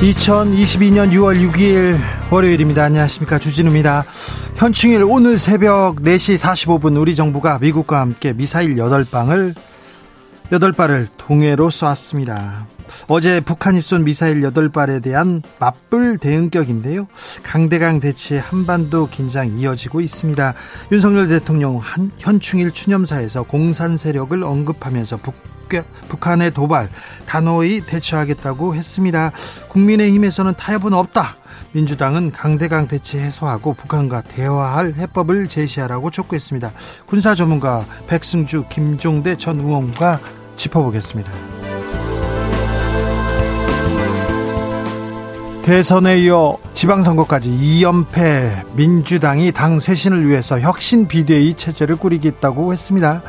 2022년 6월 6일 월요일입니다. 안녕하십니까. 주진우입니다. 현충일 오늘 새벽 4시 45분 우리 정부가 미국과 함께 미사일 8방을 8발을 동해로 쏘았습니다. 어제 북한이 쏜 미사일 8발에 대한 맞불 대응격인데요. 강대강 대치 한반도 긴장 이어지고 있습니다. 윤석열 대통령 한, 현충일 추념사에서 공산 세력을 언급하면서 북 북한의 도발 단호히 대처하겠다고 했습니다. 국민의힘에서는 타협은 없다. 민주당은 강대강 대치 해소하고 북한과 대화할 해법을 제시하라고 촉구했습니다. 군사 전문가 백승주, 김종대 전 의원과 짚어보겠습니다. 대선에 이어 지방선거까지 2연패 민주당이 당 쇄신을 위해서 혁신 비대위 체제를 꾸리겠다고 했습니다.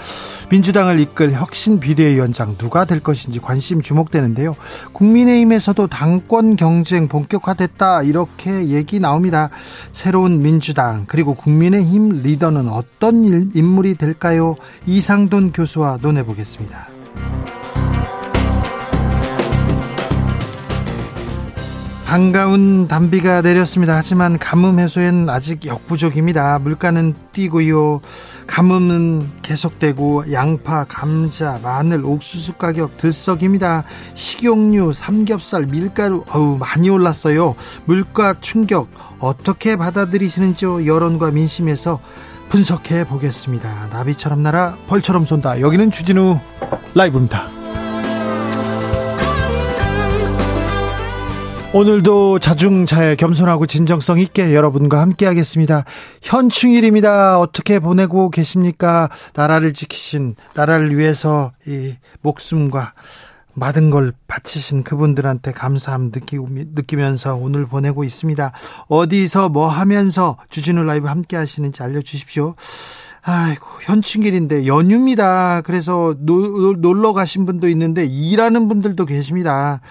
민주당을 이끌 혁신 비대위원장 누가 될 것인지 관심 주목되는데요. 국민의힘에서도 당권 경쟁 본격화됐다 이렇게 얘기 나옵니다. 새로운 민주당 그리고 국민의힘 리더는 어떤 인물이 될까요? 이상돈 교수와 논해 보겠습니다. 반가운 단비가 내렸습니다. 하지만 가뭄 해소엔 아직 역부족입니다. 물가는 뛰고요. 가뭄은 계속되고 양파, 감자, 마늘, 옥수수 가격 들썩입니다. 식용유, 삼겹살, 밀가루 어우 많이 올랐어요. 물가 충격 어떻게 받아들이시는지요? 여론과 민심에서 분석해 보겠습니다. 나비처럼 날아 벌처럼 쏜다. 여기는 주진우 라이브입니다. 오늘도 자중차에 겸손하고 진정성 있게 여러분과 함께 하겠습니다. 현충일입니다. 어떻게 보내고 계십니까? 나라를 지키신, 나라를 위해서 이 목숨과 많은 걸 바치신 그분들한테 감사함 느끼면서 오늘 보내고 있습니다. 어디서 뭐 하면서 주진우 라이브 함께 하시는지 알려주십시오. 아이고, 현충일인데 연휴입니다. 그래서 노, 놀러 가신 분도 있는데 일하는 분들도 계십니다.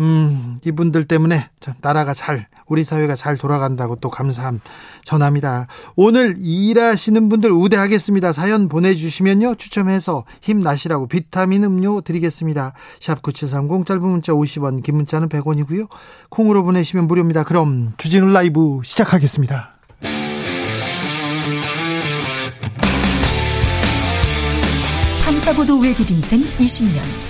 음, 이분들 때문에 나라가 잘, 우리 사회가 잘 돌아간다고 또 감사함 전합니다. 오늘 일하시는 분들 우대하겠습니다. 사연 보내주시면요. 추첨해서 힘나시라고 비타민 음료 드리겠습니다. 샵 9730 짧은 문자 50원, 긴 문자는 100원이고요. 콩으로 보내시면 무료입니다. 그럼 주진우 라이브 시작하겠습니다. 탐사보도 외길 인생 20년.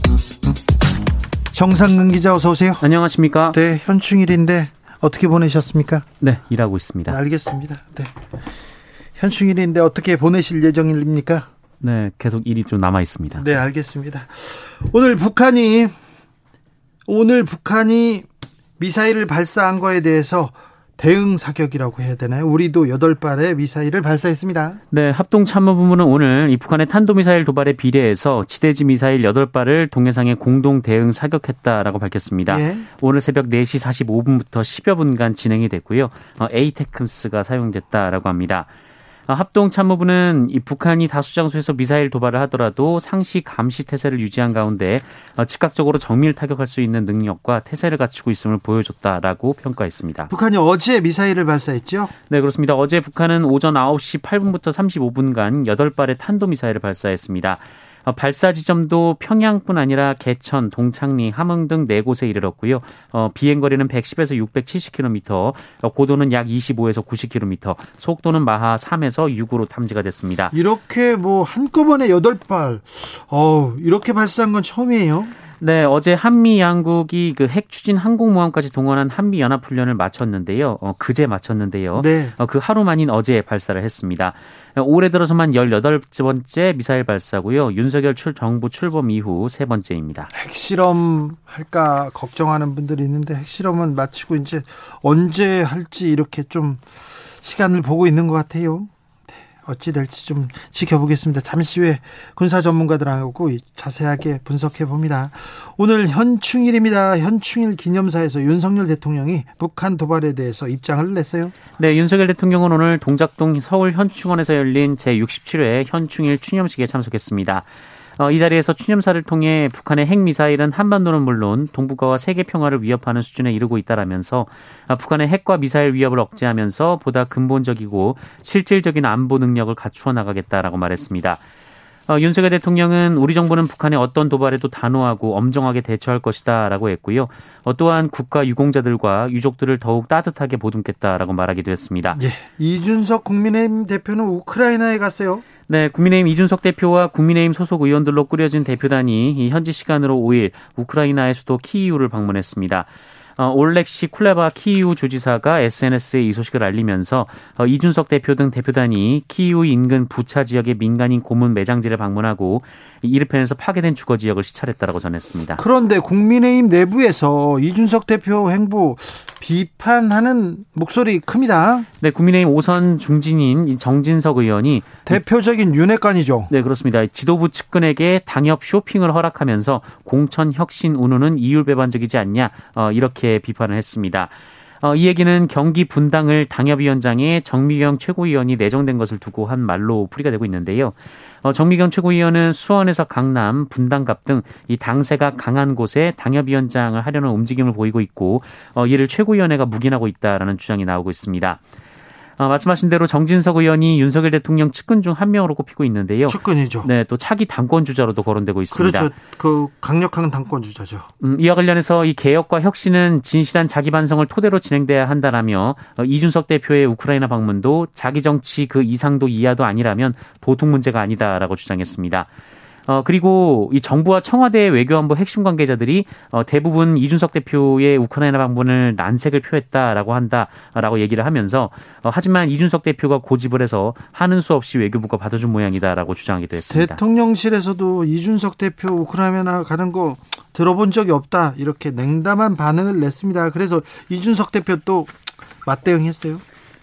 정상근 기자 어서 오세요. 안녕하십니까? 네, 현충일인데 어떻게 보내셨습니까? 네, 일하고 있습니다. 알겠습니다. 네. 현충일인데 어떻게 보내실 예정입니까? 네, 계속 일이 좀 남아 있습니다. 네, 알겠습니다. 오늘 북한이 오늘 북한이 미사일을 발사한 거에 대해서 대응 사격이라고 해야 되나요? 우리도 8발의 미사일을 발사했습니다. 네, 합동 참모부문은 오늘 이 북한의 탄도미사일 도발에 비례해서 지대지 미사일 8발을 동해상에 공동 대응 사격했다라고 밝혔습니다. 예. 오늘 새벽 4시 45분부터 10여 분간 진행이 됐고요. 어, 에이테크스가 사용됐다라고 합니다. 어, 합동 참모부는 이 북한이 다수 장소에서 미사일 도발을 하더라도 상시 감시 태세를 유지한 가운데 어, 즉각적으로 정밀 타격할 수 있는 능력과 태세를 갖추고 있음을 보여줬다라고 평가했습니다. 북한이 어제 미사일을 발사했죠? 네, 그렇습니다. 어제 북한은 오전 9시 8분부터 35분간 8발의 탄도 미사일을 발사했습니다. 어, 발사 지점도 평양뿐 아니라 개천, 동창리, 함흥 등 네 곳에 이르렀고요. 어, 비행 거리는 110에서 670km, 어, 고도는 약 25에서 90km, 속도는 마하 3에서 6으로 탐지가 됐습니다. 이렇게 뭐 한꺼번에 8발, 어, 이렇게 발사한 건 처음이에요. 네, 어제 한미 양국이 그 핵 추진 항공모함까지 동원한 한미 연합 훈련을 마쳤는데요. 어, 그제 마쳤는데요. 네. 어, 그 하루 만인 어제 발사를 했습니다. 올해 들어서만 18번째 미사일 발사고요. 윤석열 출 정부 출범 이후 세 번째입니다. 핵실험 할까 걱정하는 분들이 있는데 핵실험은 마치고 이제 언제 할지 이렇게 좀 시간을 보고 있는 것 같아요. 어찌 될지 좀 지켜보겠습니다. 잠시 후에 군사 전문가들하고 자세하게 분석해 봅니다. 오늘 현충일입니다. 현충일 기념사에서 윤석열 대통령이 북한 도발에 대해서 입장을 냈어요. 네, 윤석열 대통령은 오늘 동작동 서울 현충원에서 열린 제67회 현충일 추념식에 참석했습니다. 어, 이 자리에서 추념사를 통해 북한의 핵미사일은 한반도는 물론 동북아와 세계 평화를 위협하는 수준에 이르고 있다라면서 어, 북한의 핵과 미사일 위협을 억제하면서 보다 근본적이고 실질적인 안보 능력을 갖추어 나가겠다라고 말했습니다. 어, 윤석열 대통령은 우리 정부는 북한의 어떤 도발에도 단호하고 엄정하게 대처할 것이다라고 했고요. 어, 또한 국가 유공자들과 유족들을 더욱 따뜻하게 보듬겠다라고 말하기도 했습니다. 예, 이준석 국민의힘 대표는 우크라이나에 갔어요. 네, 국민의힘 이준석 대표와 국민의힘 소속 의원들로 꾸려진 대표단이 현지 시간으로 5일 우크라이나의 수도 키이우를 방문했습니다. 어, 올렉시 쿨레바 키이우 주지사가 SNS에 이 소식을 알리면서 어, 이준석 대표 등 대표단이 키이우 인근 부차 지역의 민간인 고문 매장지를 방문하고 이르펜에서 파괴된 주거 지역을 시찰했다라고 전했습니다. 그런데 국민의힘 내부에서 이준석 대표 행보 비판하는 목소리 큽니다. 네, 국민의힘 오선 중진인 정진석 의원이 대표적인 윤핵관이죠. 네, 그렇습니다. 지도부 측근에게 당협 쇼핑을 허락하면서 공천 혁신 운운은 이율배반적이지 않냐 어, 이렇게 비판을 했습니다. 어, 이 얘기는 경기 분당을 당협위원장에 정미경 최고위원이 내정된 것을 두고 한 말로 풀이가 되고 있는데요. 어, 정미경 최고위원은 수원에서 강남, 분당갑 등 이 당세가 강한 곳에 당협위원장을 하려는 움직임을 보이고 있고 어, 이를 최고위원회가 묵인하고 있다라는 주장이 나오고 있습니다. 어, 말씀하신 대로 정진석 의원이 윤석열 대통령 측근 중 한 명으로 꼽히고 있는데요. 측근이죠. 네, 또 차기 당권 주자로도 거론되고 있습니다. 그렇죠. 그 강력한 당권 주자죠. 음, 이와 관련해서 이 개혁과 혁신은 진실한 자기 반성을 토대로 진행돼야 한다라며 어, 이준석 대표의 우크라이나 방문도 자기 정치 그 이상도 이하도 아니라면 보통 문제가 아니다라고 주장했습니다. 어, 그리고 이 정부와 청와대 외교안보 핵심 관계자들이 어, 대부분 이준석 대표의 우크라이나 방문을 난색을 표했다라고 한다라고 얘기를 하면서 어, 하지만 이준석 대표가 고집을 해서 하는 수 없이 외교부가 받아준 모양이다라고 주장하기도 했습니다. 대통령실에서도 이준석 대표 우크라이나 가는 거 들어본 적이 없다 이렇게 냉담한 반응을 냈습니다. 그래서 이준석 대표 또 맞대응했어요.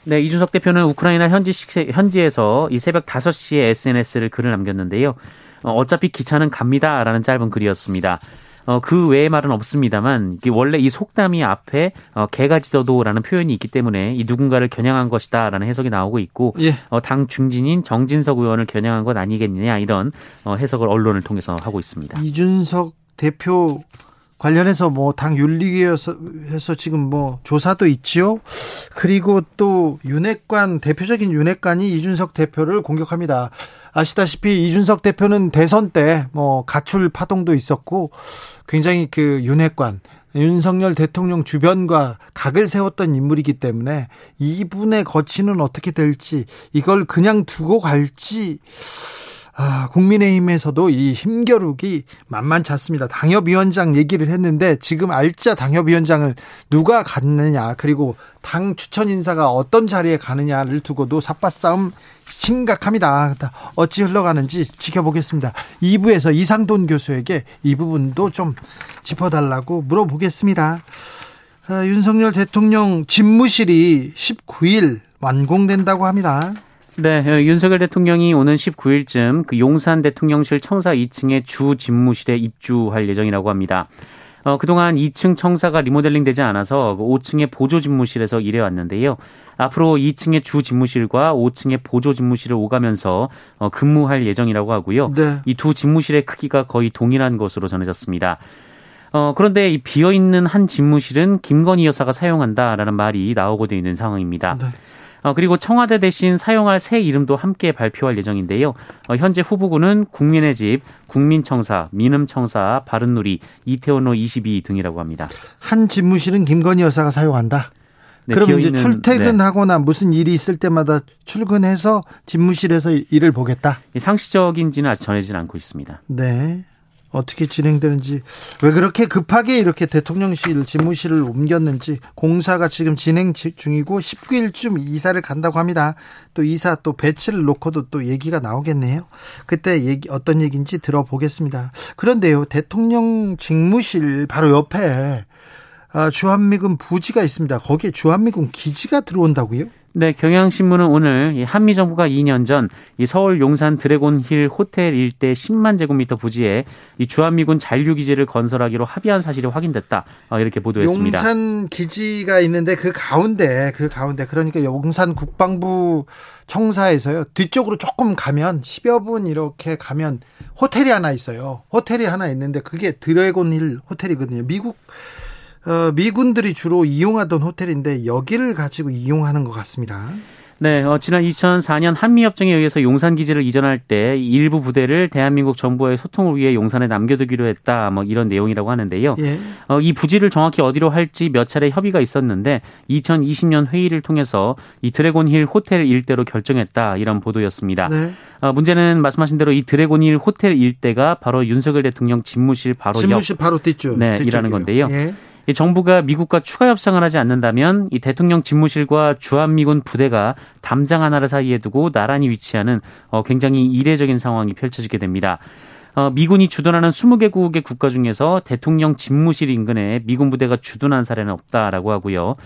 네, 이준석 대표는 우크라이나 현지 현지에서 이 새벽 5시에 SNS를 글을 남겼는데요. 어, 어차피 기차는 갑니다 라는 짧은 글이었습니다. 어, 그 외의 말은 없습니다만 원래 이 속담이 앞에 어, 개가 짖어도라는 표현이 있기 때문에 이 누군가를 겨냥한 것이다라는 해석이 나오고 있고 예. 어, 당 중진인 정진석 의원을 겨냥한 것 아니겠느냐 이런 어, 해석을 언론을 통해서 하고 있습니다. 이준석 대표 관련해서 뭐 당 윤리위에서 지금 뭐 조사도 있지요. 그리고 또 윤핵관 대표적인 윤핵관이 이준석 대표를 공격합니다. 아시다시피 이준석 대표는 대선 때 뭐 가출 파동도 있었고 굉장히 그 윤핵관 윤석열 대통령 주변과 각을 세웠던 인물이기 때문에 이분의 거치는 어떻게 될지 이걸 그냥 두고 갈지 아, 국민의힘에서도 이 힘겨루기 만만치 않습니다. 당협위원장 얘기를 했는데 지금 알짜 당협위원장을 누가 갖느냐 그리고 당 추천 인사가 어떤 자리에 가느냐를 두고도 삿바싸움 심각합니다. 어찌 흘러가는지 지켜보겠습니다. 2부에서 이상돈 교수에게 이 부분도 좀 짚어달라고 물어보겠습니다. 아, 윤석열 대통령 집무실이 19일 완공된다고 합니다. 네, 어, 윤석열 대통령이 오는 19일쯤 그 용산 대통령실 청사 2층의 주 집무실에 입주할 예정이라고 합니다. 어, 그동안 2층 청사가 리모델링 되지 않아서 5층의 그 보조 집무실에서 일해 왔는데요. 앞으로 2층의 주 집무실과 5층의 보조 집무실을 오가면서 어, 근무할 예정이라고 하고요. 네. 이두 집무실의 크기가 거의 동일한 것으로 전해졌습니다. 어, 그런데 이 비어있는 한 집무실은 김건희 여사가 사용한다라는 말이 나오고 있는 상황입니다. 네. 어, 그리고 청와대 대신 사용할 새 이름도 함께 발표할 예정인데요. 어, 현재 후보군은 국민의 집, 국민청사, 민음청사, 바른누리, 이태원로 22 등이라고 합니다. 한 집무실은 김건희 여사가 사용한다. 네, 그럼 이제 출퇴근하거나 네. 무슨 일이 있을 때마다 출근해서 집무실에서 일을 보겠다. 상시적인지는 아직 전해지는 않고 있습니다. 네. 어떻게 진행되는지 왜 그렇게 급하게 이렇게 대통령실 집무실을 옮겼는지 공사가 지금 진행 중이고 19일쯤 이사를 간다고 합니다. 또 이사 또 배치를 놓고도 또 얘기가 나오겠네요. 그때 얘기 어떤 얘기인지 들어보겠습니다. 그런데요. 대통령 직무실 바로 옆에 아, 주한미군 부지가 있습니다. 거기에 주한미군 기지가 들어온다고요? 네, 경향신문은 오늘 한미 정부가 2년 전 이 서울 용산 드래곤힐 호텔 일대 10만 제곱미터 부지에 이 주한미군 잔류 기지를 건설하기로 합의한 사실이 확인됐다. 어, 이렇게 보도했습니다. 용산 기지가 있는데 그 가운데 그 가운데 그러니까 용산 국방부 청사에서요. 뒤쪽으로 조금 가면 10여 분 이렇게 가면 호텔이 하나 있어요. 호텔이 하나 있는데 그게 드래곤힐 호텔이거든요. 미국 어, 미군들이 주로 이용하던 호텔인데 여기를 가지고 이용하는 것 같습니다. 네, 어, 지난 2004년 한미협정에 의해서 용산 기지를 이전할 때 일부 부대를 대한민국 정부와의 소통을 위해 용산에 남겨두기로 했다. 뭐 이런 내용이라고 하는데요. 예. 어, 이 부지를 정확히 어디로 할지 몇 차례 협의가 있었는데 2020년 회의를 통해서 이 드래곤힐 호텔 일대로 결정했다. 이런 보도였습니다. 네. 어, 문제는 말씀하신 대로 이 드래곤힐 호텔 일대가 바로 윤석열 대통령 집무실 바로 집무실 옆, 바로 뒤쪽 네, 이라는 건데요. 예. 이 정부가 미국과 추가 협상을 하지 않는다면 이 대통령 집무실과 주한미군 부대가 담장 하나를 사이에 두고 나란히 위치하는 어, 굉장히 이례적인 상황이 펼쳐지게 됩니다. 어, 미군이 주둔하는 20개국의 국가 중에서 대통령 집무실 인근에 미군 부대가 주둔한 사례는 없다라고 하고요.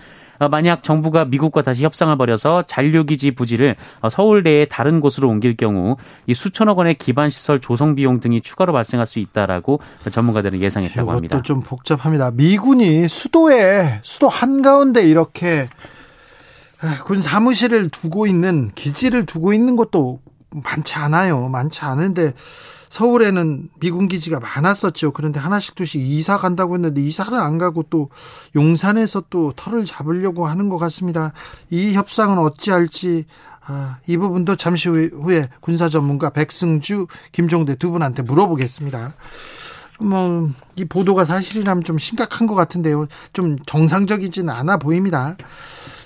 어, 만약 정부가 미국과 다시 협상을 벌여서 잔류기지 부지를 어, 서울대의 다른 곳으로 옮길 경우 이 수천억 원의 기반 시설 조성 비용 등이 추가로 발생할 수 있다라고 전문가들은 예상했다고 합니다. 좀 복잡합니다. 미군이 수도에 수도 한가운데 이렇게 아, 군 사무실을 두고 있는 기지를 두고 있는 것도 많지 않아요. 많지 않은데 서울에는 미군 기지가 많았었죠. 그런데 하나씩 둘씩 이사 간다고 했는데 이사를 안 가고 또 용산에서 또 털을 잡으려고 하는 것 같습니다. 이 협상은 어찌할지 아, 이 부분도 잠시 후에 군사 전문가 백승주, 김종대 두 분한테 물어보겠습니다. 뭐, 이 보도가 사실이라면 좀 심각한 것 같은데요. 좀 정상적이지는 않아 보입니다.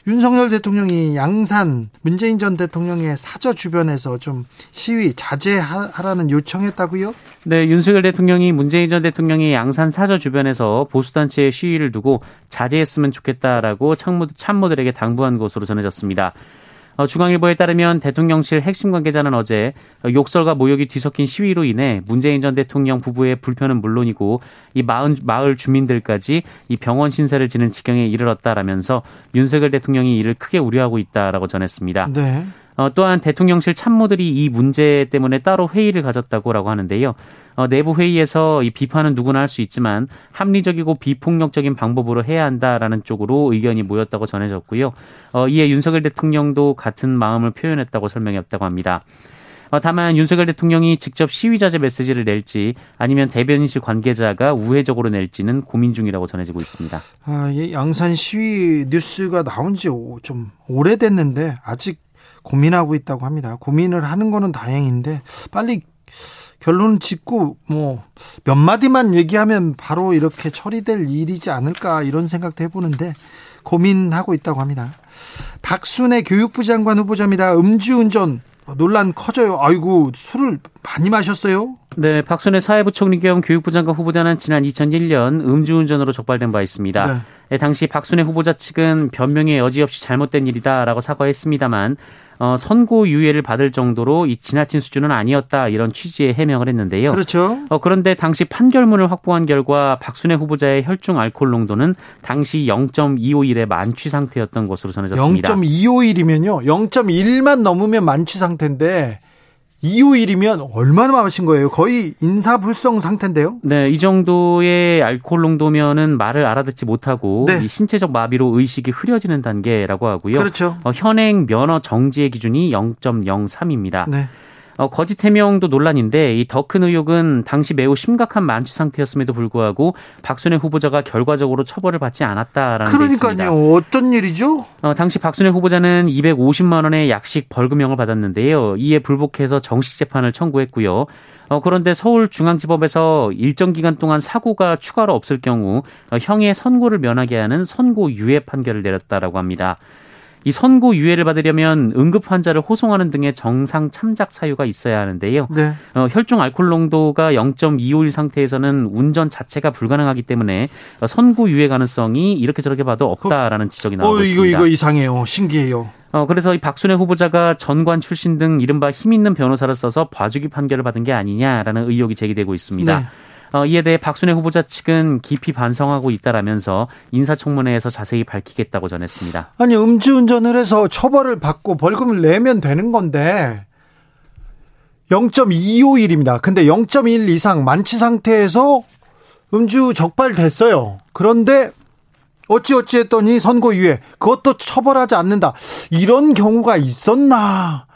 윤석열 대통령이 양산 문재인 전 대통령의 사저 주변에서 좀 시위 자제하라는 요청했다고요? 네, 윤석열 대통령이 문재인 전 대통령이 양산 사저 주변에서 보수단체의 시위를 두고 자제했으면 좋겠다라고 참모, 참모들에게 당부한 것으로 전해졌습니다. 어, 중앙일보에 따르면 대통령실 핵심 관계자는 어제 욕설과 모욕이 뒤섞인 시위로 인해 문재인 전 대통령 부부의 불편은 물론이고 이 마을, 마을 주민들까지 이 병원 신세를 지는 지경에 이르렀다라면서 윤석열 대통령이 이를 크게 우려하고 있다라고 전했습니다. 네. 어, 또한 대통령실 참모들이 이 문제 때문에 따로 회의를 가졌다고라고 하는데요. 어, 내부 회의에서 이 비판은 누구나 할 수 있지만 합리적이고 비폭력적인 방법으로 해야 한다라는 쪽으로 의견이 모였다고 전해졌고요. 어, 이에 윤석열 대통령도 같은 마음을 표현했다고 설명했다고 합니다. 어, 다만 윤석열 대통령이 직접 시위 자제 메시지를 낼지 아니면 대변인실 관계자가 우회적으로 낼지는 고민 중이라고 전해지고 있습니다. 아, 예, 양산 시위 뉴스가 나온 지 좀 오래됐는데 아직 고민하고 있다고 합니다. 고민을 하는 거는 다행인데 빨리 결론 짓고 뭐 몇 마디만 얘기하면 바로 이렇게 처리될 일이지 않을까 이런 생각도 해보는데 고민하고 있다고 합니다. 박순애 교육부 장관 후보자입니다. 음주운전 논란 커져요. 아이고 술을 많이 마셨어요? 네, 박순애 사회부총리 겸 교육부 장관 후보자는 지난 2001년 음주운전으로 적발된 바 있습니다. 네. 네 당시 박순애 후보자 측은 변명에 여지없이 잘못된 일이다라고 사과했습니다만 어, 선고 유예를 받을 정도로 이 지나친 수준은 아니었다 이런 취지의 해명을 했는데요. 그렇죠. 어, 그런데 당시 판결문을 확보한 결과 박순애 후보자의 혈중 알코올 농도는 당시 0.251의 만취 상태였던 것으로 전해졌습니다. 0.251이면요. 0.1만 넘으면 만취 상태인데 251이면 얼마나 마신 거예요? 거의 인사불성 상태인데요? 네, 이 정도의 알코올 농도면은 말을 알아듣지 못하고 네. 이 신체적 마비로 의식이 흐려지는 단계라고 하고요. 그렇죠. 어, 현행 면허 정지의 기준이 0.03입니다. 네. 어, 거짓 해명도 논란인데 이 더 큰 의혹은 당시 매우 심각한 만취 상태였음에도 불구하고 박순애 후보자가 결과적으로 처벌을 받지 않았다라는 그러니까요. 어떤 일이죠? 어, 당시 박순애 후보자는 250만 원의 약식 벌금형을 받았는데요. 이에 불복해서 정식 재판을 청구했고요. 어, 그런데 서울중앙지법에서 일정 기간 동안 사고가 추가로 없을 경우 어, 형의 선고를 면하게 하는 선고 유예 판결을 내렸다라고 합니다. 이 선고 유예를 받으려면 응급 환자를 호송하는 등의 정상 참작 사유가 있어야 하는데요. 네. 어, 혈중 알코올 농도가 0.251 상태에서는 운전 자체가 불가능하기 때문에 선고 유예 가능성이 이렇게 저렇게 봐도 없다라는 지적이 나오고 어, 이거, 있습니다. 이거 이상해요. 신기해요. 어, 그래서 이 박순애 후보자가 전관 출신 등 이른바 힘 있는 변호사를 써서 봐주기 판결을 받은 게 아니냐라는 의혹이 제기되고 있습니다. 네. 어, 이에 대해 박순애 후보자 측은 깊이 반성하고 있다라면서 인사청문회에서 자세히 밝히겠다고 전했습니다. 아니 음주운전을 해서 처벌을 받고 벌금을 내면 되는 건데 0.251입니다. 근데 0.1 이상 만취 상태에서 음주 적발됐어요. 그런데 어찌어찌 했더니 선고유예 그것도 처벌하지 않는다. 이런 경우가 있었나?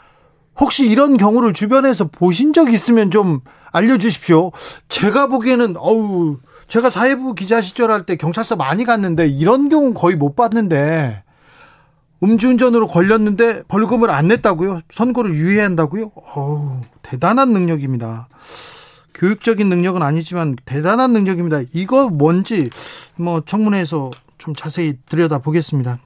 혹시 이런 경우를 주변에서 보신 적 있으면 좀 알려주십시오. 제가 보기에는 어우 제가 사회부 기자 시절할 때 경찰서 많이 갔는데 이런 경우 거의 못 봤는데 음주운전으로 걸렸는데 벌금을 안 냈다고요? 선고를 유예한다고요? 어우 대단한 능력입니다. 교육적인 능력은 아니지만 대단한 능력입니다. 이거 뭔지 뭐 청문회에서 좀 자세히 들여다 보겠습니다.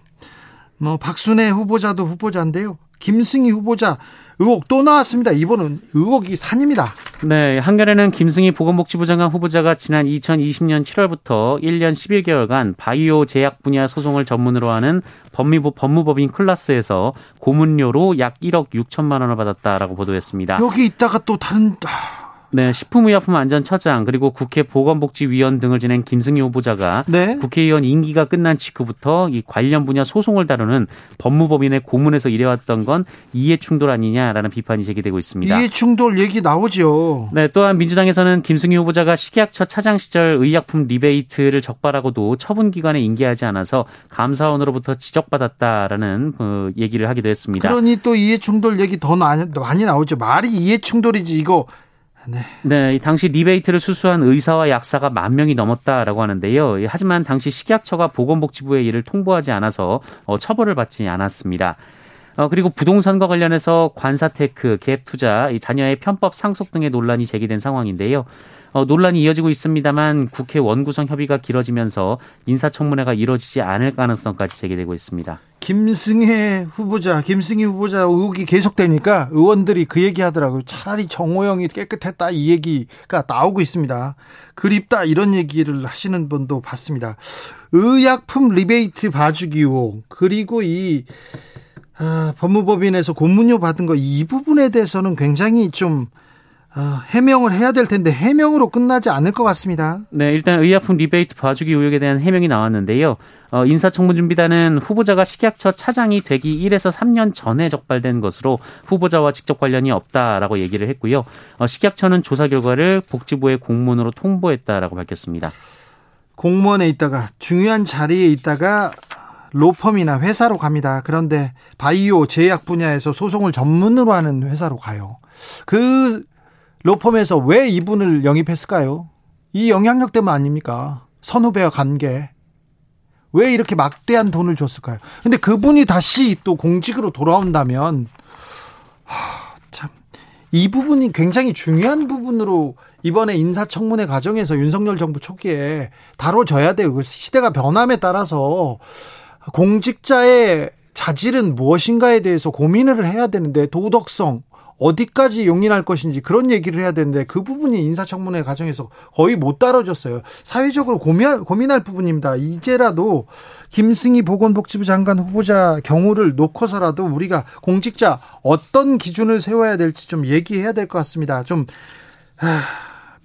뭐 박순애 후보자도 후보자인데요. 김승희 후보자 의혹 또 나왔습니다. 이번은 의혹이 산입니다. 네, 한겨레는 김승희 보건복지부 장관 후보자가 지난 2020년 7월부터 1년 11개월간 바이오 제약 분야 소송을 전문으로 하는 법무부 법무법인 클라스에서 고문료로 약 1억 6천만 원을 받았다라고 보도했습니다. 여기 있다가 또 다른 네, 식품의약품안전처장 그리고 국회 보건복지위원 등을 지낸 김승희 후보자가 네. 국회의원 임기가 끝난 직후부터 이 관련 분야 소송을 다루는 법무법인의 고문에서 일해왔던 건 이해 충돌 아니냐라는 비판이 제기되고 있습니다. 이해 충돌 얘기 나오죠. 네, 또한 민주당에서는 김승희 후보자가 식약처 차장 시절 의약품 리베이트를 적발하고도 처분기관에 인계하지 않아서 감사원으로부터 지적받았다라는 그 얘기를 하기도 했습니다. 그러니 또 이해 충돌 얘기 더 많이 나오죠. 말이 이해 충돌이지 이거 네. 네, 당시 리베이트를 수수한 의사와 약사가 만 명이 넘었다라고 하는데요. 하지만 당시 식약처가 보건복지부에 이를 통보하지 않아서 어, 처벌을 받지 않았습니다. 어, 그리고 부동산과 관련해서 관사테크, 갭투자, 이 자녀의 편법 상속 등의 논란이 제기된 상황인데요. 어, 논란이 이어지고 있습니다만 국회 원구성 협의가 길어지면서 인사청문회가 이뤄지지 않을 가능성까지 제기되고 있습니다. 김승혜 후보자, 김승희 후보자 의혹이 계속되니까 의원들이 그 얘기 하더라고요. 차라리 정호영이 깨끗했다 이 얘기가 나오고 있습니다. 그립다 이런 얘기를 하시는 분도 봤습니다. 의약품 리베이트 봐주기 의혹 그리고 이 아, 법무법인에서 고문료 받은 거 이 부분에 대해서는 굉장히 좀 어, 해명을 해야 될 텐데 해명으로 끝나지 않을 것 같습니다. 네, 일단 의약품 리베이트 봐주기 의혹에 대한 해명이 나왔는데요. 어, 인사청문준비단은 후보자가 식약처 차장이 되기 1에서 3년 전에 적발된 것으로 후보자와 직접 관련이 없다라고 얘기를 했고요. 어, 식약처는 조사 결과를 복지부의 공문으로 통보했다라고 밝혔습니다. 공무원에 있다가 중요한 자리에 있다가 로펌이나 회사로 갑니다. 그런데 바이오 제약 분야에서 소송을 전문으로 하는 회사로 가요. 그 로펌에서 왜 이분을 영입했을까요? 이 영향력 때문 아닙니까? 선후배와 관계. 왜 이렇게 막대한 돈을 줬을까요? 근데 그분이 다시 또 공직으로 돌아온다면, 하, 참, 이 부분이 굉장히 중요한 부분으로 이번에 인사청문회 과정에서 윤석열 정부 초기에 다뤄져야 돼요. 그 시대가 변함에 따라서 공직자의 자질은 무엇인가에 대해서 고민을 해야 되는데 도덕성, 어디까지 용인할 것인지 그런 얘기를 해야 되는데 그 부분이 인사청문회 과정에서 거의 못 다뤄졌어요. 사회적으로 고민할, 고민할 부분입니다. 이제라도 김승희 보건복지부 장관 후보자 경우를 놓고서라도 우리가 공직자 어떤 기준을 세워야 될지 좀 얘기해야 될 것 같습니다. 좀 하...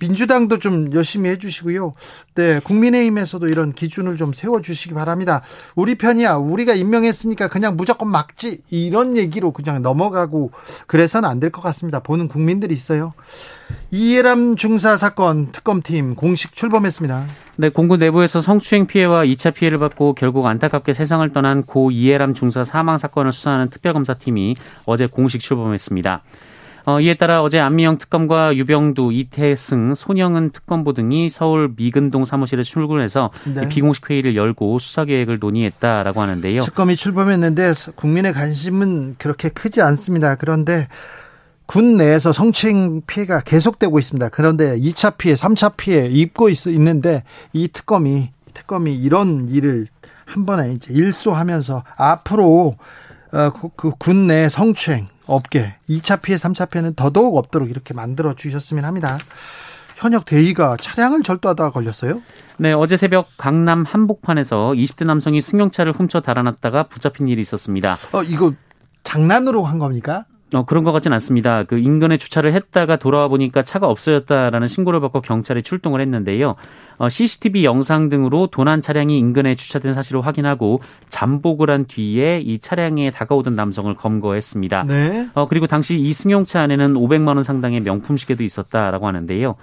민주당도 좀 열심히 해주시고요. 네, 국민의힘에서도 이런 기준을 좀 세워주시기 바랍니다. 우리 편이야. 우리가 임명했으니까 그냥 무조건 막지. 이런 얘기로 그냥 넘어가고 그래서는 안 될 것 같습니다. 보는 국민들이 있어요. 이해람 중사 사건 특검팀 공식 출범했습니다. 네, 공군 내부에서 성추행 피해와 2차 피해를 받고 결국 안타깝게 세상을 떠난 고 이해람 중사 사망 사건을 수사하는 특별검사팀이 어제 공식 출범했습니다. 어, 이에 따라 어제 안미영 특검과 유병두, 이태승, 손영은 특검보 등이 서울 미근동 사무실에 출근해서 네. 비공식 회의를 열고 수사 계획을 논의했다라고 하는데요. 특검이 출범했는데 국민의 관심은 그렇게 크지 않습니다. 그런데 군 내에서 성추행 피해가 계속되고 있습니다. 그런데 2차 피해, 3차 피해 입고 있, 있는데 이 특검이 특검이 이런 일을 한 번에 이제 일소하면서 앞으로 어, 그 군 내 성추행 업계 2차 피해, 3차 피해는 더더욱 없도록 이렇게 만들어 주셨으면 합니다. 현역 대위가 차량을 절도하다가 걸렸어요? 네, 어제 새벽 강남 한복판에서 20대 남성이 승용차를 훔쳐 달아났다가 붙잡힌 일이 있었습니다. 어, 이거 장난으로 한 겁니까? 어, 그런 것 같진 않습니다. 그 인근에 주차를 했다가 돌아와 보니까 차가 없어졌다라는 신고를 받고 경찰에 출동을 했는데요. 어, CCTV 영상 등으로 도난 차량이 인근에 주차된 사실을 확인하고 잠복을 한 뒤에 이 차량에 다가오던 남성을 검거했습니다. 네. 어, 그리고 당시 이 승용 차 안에는 500만 원 상당의 명품 시계도 있었다라고 하는데요.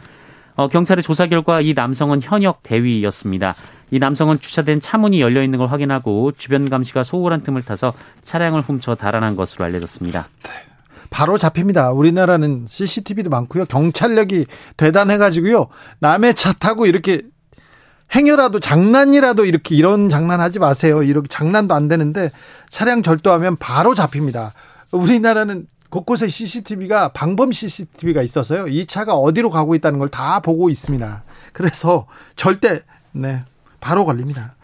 어, 경찰의 조사 결과 이 남성은 현역 대위였습니다. 이 남성은 주차된 차문이 열려 있는 걸 확인하고 주변 감시가 소홀한 틈을 타서 차량을 훔쳐 달아난 것으로 알려졌습니다. 네. 바로 잡힙니다. 우리나라는 CCTV도 많고요. 경찰력이 대단해가지고요. 남의 차 타고 이렇게 행여라도 장난이라도 이렇게 이런 장난 하지 마세요. 이렇게 장난도 안 되는데 차량 절도하면 바로 잡힙니다. 우리나라는 곳곳에 CCTV가 방범 CCTV가 있어서요. 이 차가 어디로 가고 있다는 걸 다 보고 있습니다. 그래서 절대 네 바로 걸립니다.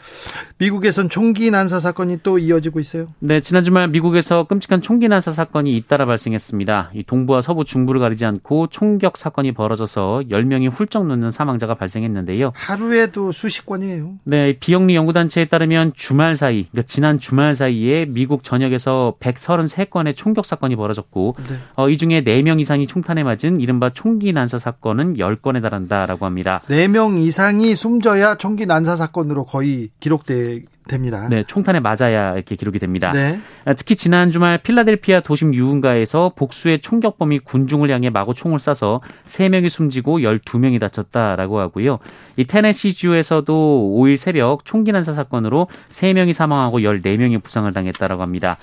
미국에선 총기 난사 사건이 또 이어지고 있어요. 네, 지난 주말 미국에서 끔찍한 총기 난사 사건이 잇따라 발생했습니다. 이 동부와 서부 중부를 가리지 않고 총격 사건이 벌어져서 10명이 훌쩍 넘는 사망자가 발생했는데요. 하루에도 수십 건이에요. 네, 비영리 연구단체에 따르면 주말 사이, 그러니까 지난 주말 사이에 미국 전역에서 133건의 총격 사건이 벌어졌고 네. 어, 이 중에 4명 이상이 총탄에 맞은 이른바 총기 난사 사건은 10건에 달한다라고 합니다. 4명 이상이 숨져야 총기 난사 사건으로 거의 기록돼 됩니다. 네, 총탄에 맞아야 이렇게 기록이 됩니다. 네. 아, 특히 지난 주말 필라델피아 도심 유흥가에서 복수의 총격범이 군중을 향해 마구 총을 쏴서 3명이 숨지고 12명이 다쳤다라고 하고요. 이 테네시주에서도 5일 새벽 총기 난사 사건으로 3명이 사망하고 14명이 부상을 당했다라고 합니다.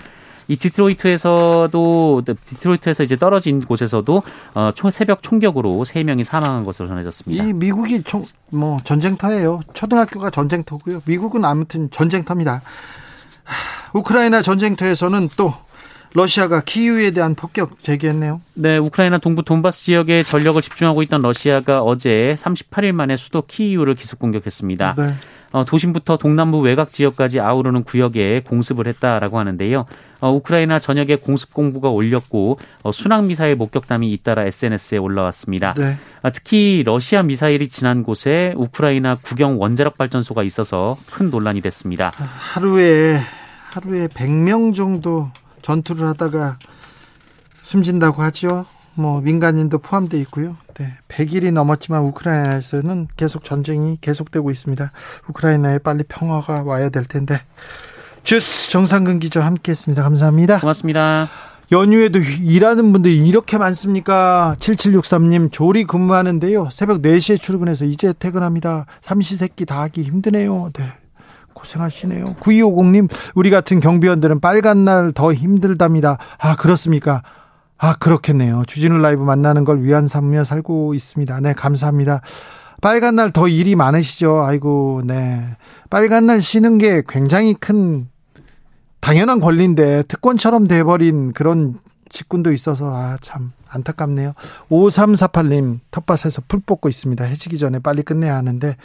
이 디트로이트에서도 디트로이트에서 이제 떨어진 곳에서도 어, 총, 새벽 총격으로 세 명이 사망한 것으로 전해졌습니다. 이 미국이 총, 뭐 전쟁터예요. 초등학교가 전쟁터고요. 미국은 아무튼 전쟁터입니다. 하, 우크라이나 전쟁터에서는 또 러시아가 키이우에 대한 폭격 제기했네요. 네, 우크라이나 동부 돈바스 지역에 전력을 집중하고 있던 러시아가 어제 38일 만에 수도 키이우를 기습 공격했습니다. 네. 어, 도심부터 동남부 외곽 지역까지 아우르는 구역에 공습을 했다라고 하는데요. 어, 우크라이나 전역에 공습 공부가 올렸고 어, 순항 미사일 목격담이 잇따라 SNS에 올라왔습니다. 네. 아, 특히 러시아 미사일이 지난 곳에 우크라이나 국영 원자력 발전소가 있어서 큰 논란이 됐습니다. 하루에 하루에 100명 정도 전투를 하다가 숨진다고 하죠. 뭐 민간인도 포함되어 있고요. 네, 100일이 넘었지만 우크라이나에서는 계속 전쟁이 계속되고 있습니다. 우크라이나에 빨리 평화가 와야 될 텐데. 주스 정상근 기자 함께했습니다. 감사합니다. 고맙습니다. 연휴에도 일하는 분들이 이렇게 많습니까? 7763님 조리 근무하는데요. 새벽 4시에 출근해서 이제 퇴근합니다. 삼시세끼 다 하기 힘드네요. 네. 고생하시네요. 9250님, 우리 같은 경비원들은 빨간 날 더 힘들답니다. 아, 그렇습니까? 아, 그렇겠네요. 주진우 라이브 만나는 걸 위안 삼으며 살고 있습니다. 네, 감사합니다. 빨간 날 더 일이 많으시죠? 아이고, 네. 빨간 날 쉬는 게 굉장히 큰 당연한 권리인데 특권처럼 돼버린 그런 직군도 있어서 아, 참 안타깝네요. 5348님 텃밭에서 풀 뽑고 있습니다. 해지기 전에 빨리 끝내야 하는데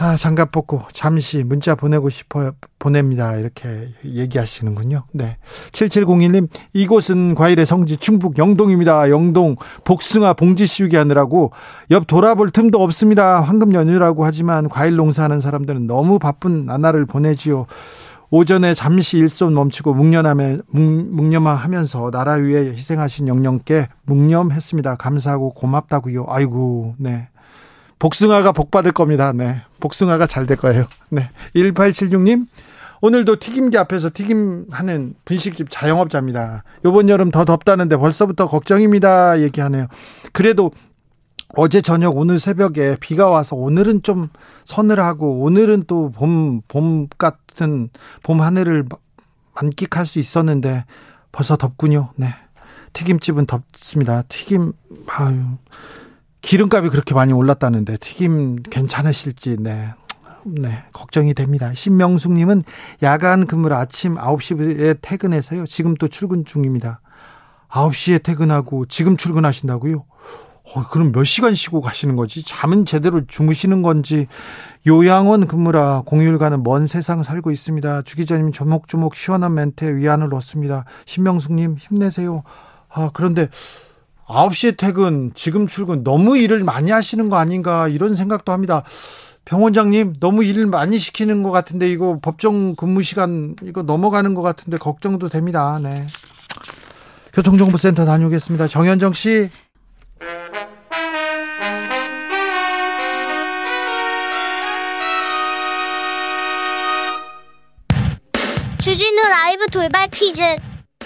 아, 장갑 벗고 잠시 문자 보내고 싶어요. 보냅니다. 이렇게 얘기하시는군요. 네. 7701님, 이곳은 과일의 성지 충북 영동입니다. 영동 복숭아 봉지 씌우기 하느라고 옆 돌아볼 틈도 없습니다. 황금 연휴라고 하지만 과일 농사하는 사람들은 너무 바쁜 나날을 보내지요. 오전에 잠시 일손 멈추고 묵념하며, 묵념하면서 나라 위해 희생하신 영령께 묵념했습니다. 감사하고 고맙다고요. 아이고, 네. 복숭아가 복 받을 겁니다. 네. 복숭아가 잘 될 거예요. 네. 1876님, 오늘도 튀김기 앞에서 튀김하는 분식집 자영업자입니다. 요번 여름 더 덥다는데 벌써부터 걱정입니다. 얘기하네요. 그래도 어제 저녁 오늘 새벽에 비가 와서 오늘은 좀 서늘하고 오늘은 또 봄, 봄 같은 봄 하늘을 만끽할 수 있었는데 벌써 덥군요. 네. 튀김집은 덥습니다. 튀김 아유 기름값이 그렇게 많이 올랐다는데 튀김 괜찮으실지 네. 네, 걱정이 됩니다. 신명숙 님은 야간 근무를 아침 9시에 퇴근해서요. 지금 또 출근 중입니다. 9시에 퇴근하고 지금 출근하신다고요? 어, 그럼 몇 시간 쉬고 가시는 거지? 잠은 제대로 주무시는 건지 요양원 근무라 공휴일과는 먼 세상 살고 있습니다. 주 기자님 조목조목 시원한 멘트에 위안을 얻습니다. 신명숙님 힘내세요. 아 그런데 9시에 퇴근, 지금 출근 너무 일을 많이 하시는 거 아닌가 이런 생각도 합니다. 병원장님 너무 일을 많이 시키는 것 같은데 이거 법정 근무 시간 이거 넘어가는 것 같은데 걱정도 됩니다. 네. 교통정보센터 다녀오겠습니다. 정현정 씨. 주진우 라이브 돌발 퀴즈.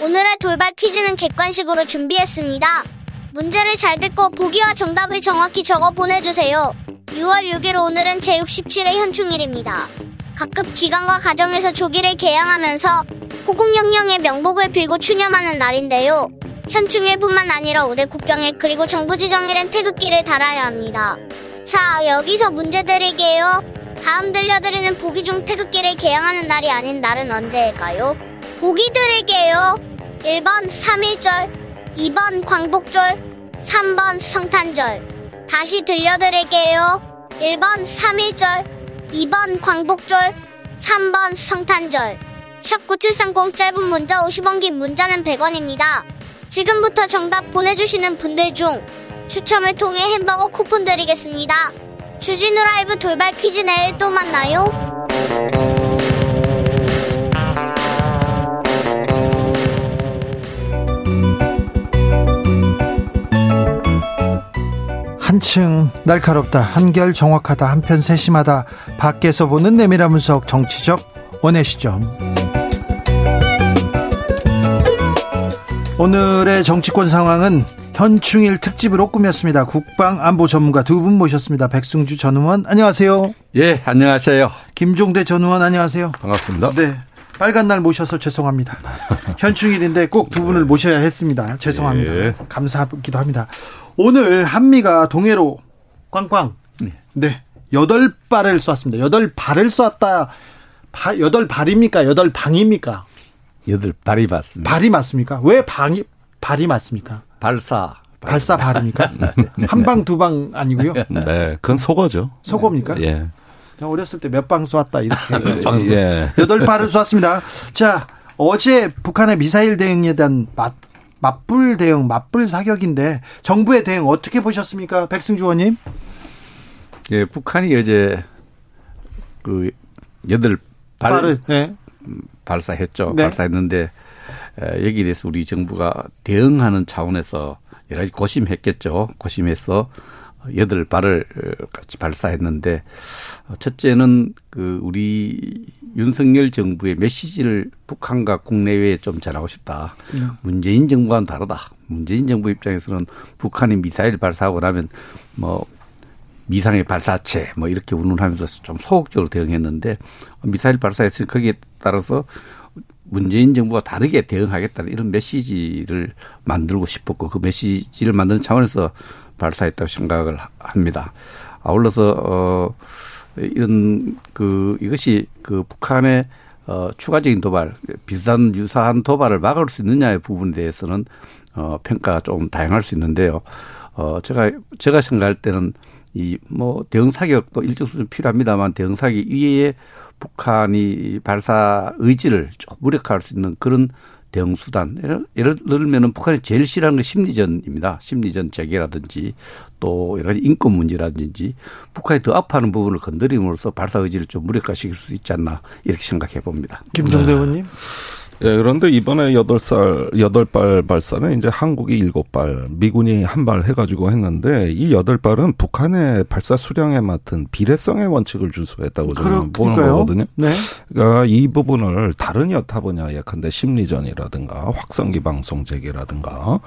오늘의 돌발 퀴즈는 객관식으로 준비했습니다. 문제를 잘 듣고 보기와 정답을 정확히 적어 보내주세요. 6월 6일 오늘은 제67회 현충일입니다. 각급 기관과 가정에서 조기를 개양하면서 호국영령의 명복을 빌고 추념하는 날인데요. 현충일뿐만 아니라 올해 국경일 그리고 정부 지정일엔 태극기를 달아야 합니다. 자, 여기서 문제 드릴게요. 다음 들려드리는 보기 중 태극기를 개양하는 날이 아닌 날은 언제일까요? 보기 드릴게요. 1번 3일절, 2번 광복절, 3번 성탄절. 다시 들려드릴게요. 1번 3일절, 2번 광복절, 3번 성탄절. 샵9730 짧은 문자 50원 긴 문자는 100원입니다. 지금부터 정답 보내주시는 분들 중 추첨을 통해 햄버거 쿠폰 드리겠습니다. 주진우 라이브 돌발 퀴즈 내일 또 만나요. 한층 날카롭다 한결 정확하다 한편 세심하다 밖에서 보는 내밀한 분석 정치적 원의 시점 오늘의 정치권 상황은 현충일 특집으로 꾸몄습니다. 국방안보 전문가 두 분 모셨습니다. 백승주 전 의원 안녕하세요. 예, 안녕하세요. 김종대 전 의원 안녕하세요. 반갑습니다. 네. 빨간 날 모셔서 죄송합니다. 현충일인데 꼭 두 분을 모셔야 했습니다. 죄송합니다. 예. 감사하기도 합니다. 오늘 한미가 동해로 꽝꽝 네 여덟 발을 쏘았습니다. 여덟 발을 쏘았다. 바, 여덟 발입니까? 여덟 방입니까? 여덟 발이 맞습니다. 발이 맞습니까? 왜 방이 발이 맞습니까? 발사. 발사 발입니까? 네. 한방 두방 아니고요? 네, 그건 속어죠. 속어입니까? 예. 어렸을 때 몇 방 쏘았다 이렇게 예. 여덟 발을 쏘았습니다. 자 어제 북한의 미사일 대응에 대한 맞, 맞불 대응, 맞불 사격인데 정부의 대응 어떻게 보셨습니까, 백승주 의원님? 예, 북한이 어제 그 여덟 발 네. 발사했죠. 네. 발사했는데 여기에 대해서 우리 정부가 대응하는 차원에서 여러 가지 고심했겠죠. 고심해서 여덟 발을 같이 발사했는데 첫째는 그 우리 윤석열 정부의 메시지를 북한과 국내외에 좀 전하고 싶다. 네. 문재인 정부와는 다르다. 문재인 정부 입장에서는 북한이 미사일 발사하고 나면 뭐 미상의 발사체 뭐 이렇게 운운하면서 좀 소극적으로 대응했는데 미사일 발사했으니 거기에 따라서 문재인 정부가 다르게 대응하겠다는 이런 메시지를 만들고 싶었고 그 메시지를 만드는 차원에서 발사했다고 생각을 합니다. 아울러서 어 이런 그 이것이 그 북한의 어 추가적인 도발, 비슷한 유사한 도발을 막을 수 있느냐의 부분에 대해서는 어 평가가 좀 다양할 수 있는데요. 어 제가 제가 생각할 때는 이 뭐 대응 사격도 일정 수준 필요합니다만 대응 사격 이외에 북한이 발사 의지를 좀 무력화할 수 있는 그런 대응 수단. 예를, 예를 들면은 북한이 제일 싫어하는 건 심리전입니다. 심리전 재개라든지 또 여러 가지 인권 문제라든지 북한이 더 아파하는 부분을 건드림으로써 발사 의지를 좀 무력화시킬 수 있지 않나 이렇게 생각해 봅니다. 김종대 네. 의원님. 예, 그런데 이번에 여덟 살 여덟 발 발사는 이제 한국이 일곱 발, 미군이 한 발 해가지고 했는데 이 여덟 발은 북한의 발사 수량에 맡은 비례성의 원칙을 준수했다고 저는 보는 거거든요. 네. 그러니까 이 부분을 다른 여타 분야 예컨대 심리전이라든가 확성기 방송 재개라든가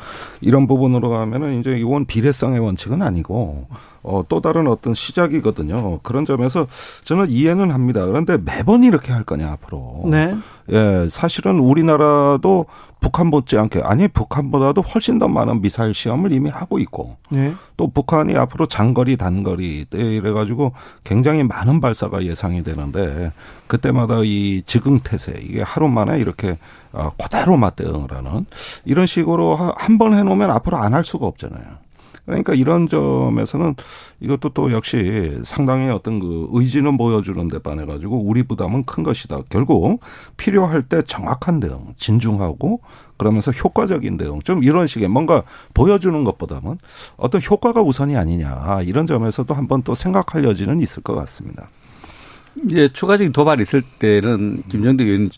이런 부분으로 가면은 이제 이건 비례성의 원칙은 아니고 어, 또 다른 어떤 시작이거든요. 그런 점에서 저는 이해는 합니다. 그런데 매번 이렇게 할 거냐 앞으로. 네. 예, 사실은 우리나라도 북한 못지않게 아니 북한보다도 훨씬 더 많은 미사일 시험을 이미 하고 있고 네. 또 북한이 앞으로 장거리 단거리 이래 가지고 굉장히 많은 발사가 예상이 되는데 그때마다 이 즉흥태세 이게 하루 만에 이렇게 어, 그대로 맞대응을 하는 이런 식으로 한 번 해놓으면 앞으로 안 할 수가 없잖아요. 그러니까 이런 점에서는 이것도 또 역시 상당히 어떤 그 의지는 보여주는 데 반해 가지고 우리 부담은 큰 것이다. 결국 필요할 때 정확한 대응, 진중하고 그러면서 효과적인 대응, 좀 이런 식의 뭔가 보여주는 것보다는 어떤 효과가 우선이 아니냐 이런 점에서도 한번 또 생각할 여지는 있을 것 같습니다. 이제 추가적인 도발이 있을 때는 김정대 의원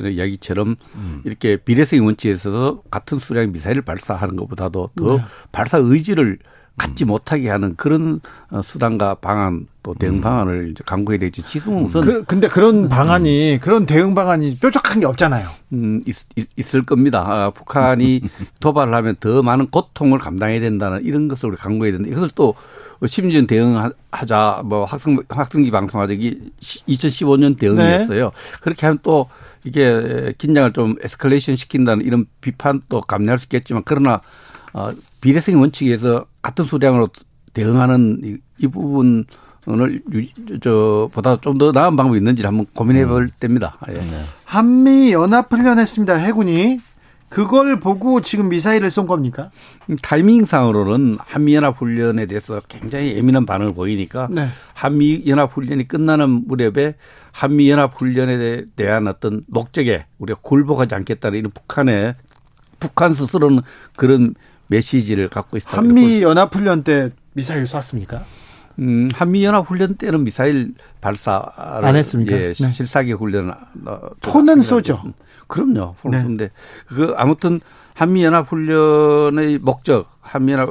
이야기처럼 음. 이렇게 비례성 원칙에 있어서 같은 수량의 미사일을 발사하는 것보다도 더 네. 발사 의지를 갖지 음. 못하게 하는 그런 어, 수단과 방안 또 대응 음. 방안을 이제 강구해야 되지. 지금은 우선 그, 근데 그런 음. 방안이 그런 대응 방안이 뾰족한 게 없잖아요. 음 있, 있, 을 겁니다. 아, 북한이 도발을 하면 더 많은 고통을 감당해야 된다는 이런 것을 우리 강구해야 된다. 이것을 또 심지어 대응하자 뭐 학생 학생기 방송하자기 2015년 대응이었어요. 네. 그렇게 하면 또 이게 긴장을 좀 에스컬레이션 시킨다는 이런 비판도 감내할 수 있겠지만 그러나 어 비례성 원칙에서 같은 수량으로 대응하는 이, 이 부분 오늘 저 보다 좀 더 나은 방법이 있는지 한번 고민해 볼 음. 때입니다. 예. 한미 연합 훈련했습니다. 해군이 그걸 보고 지금 미사일을 쏜 겁니까? 타이밍상으로는 한미연합훈련에 대해서 굉장히 예민한 반응을 보이니까 네. 한미연합훈련이 끝나는 무렵에 한미연합훈련에 대한 어떤 목적에 우리가 굴복하지 않겠다는 이런 북한의 북한 스스로는 그런 메시지를 갖고 있다. 한미연합훈련 때 미사일 쐈습니까? 음, 한미연합훈련 때는 미사일 발사를 안 했습니까? 예, 네. 실사기 훈련 톤은 쏘죠. 그럼요. 네. 쏘는데 그 아무튼 한미연합훈련의 목적, 한미연합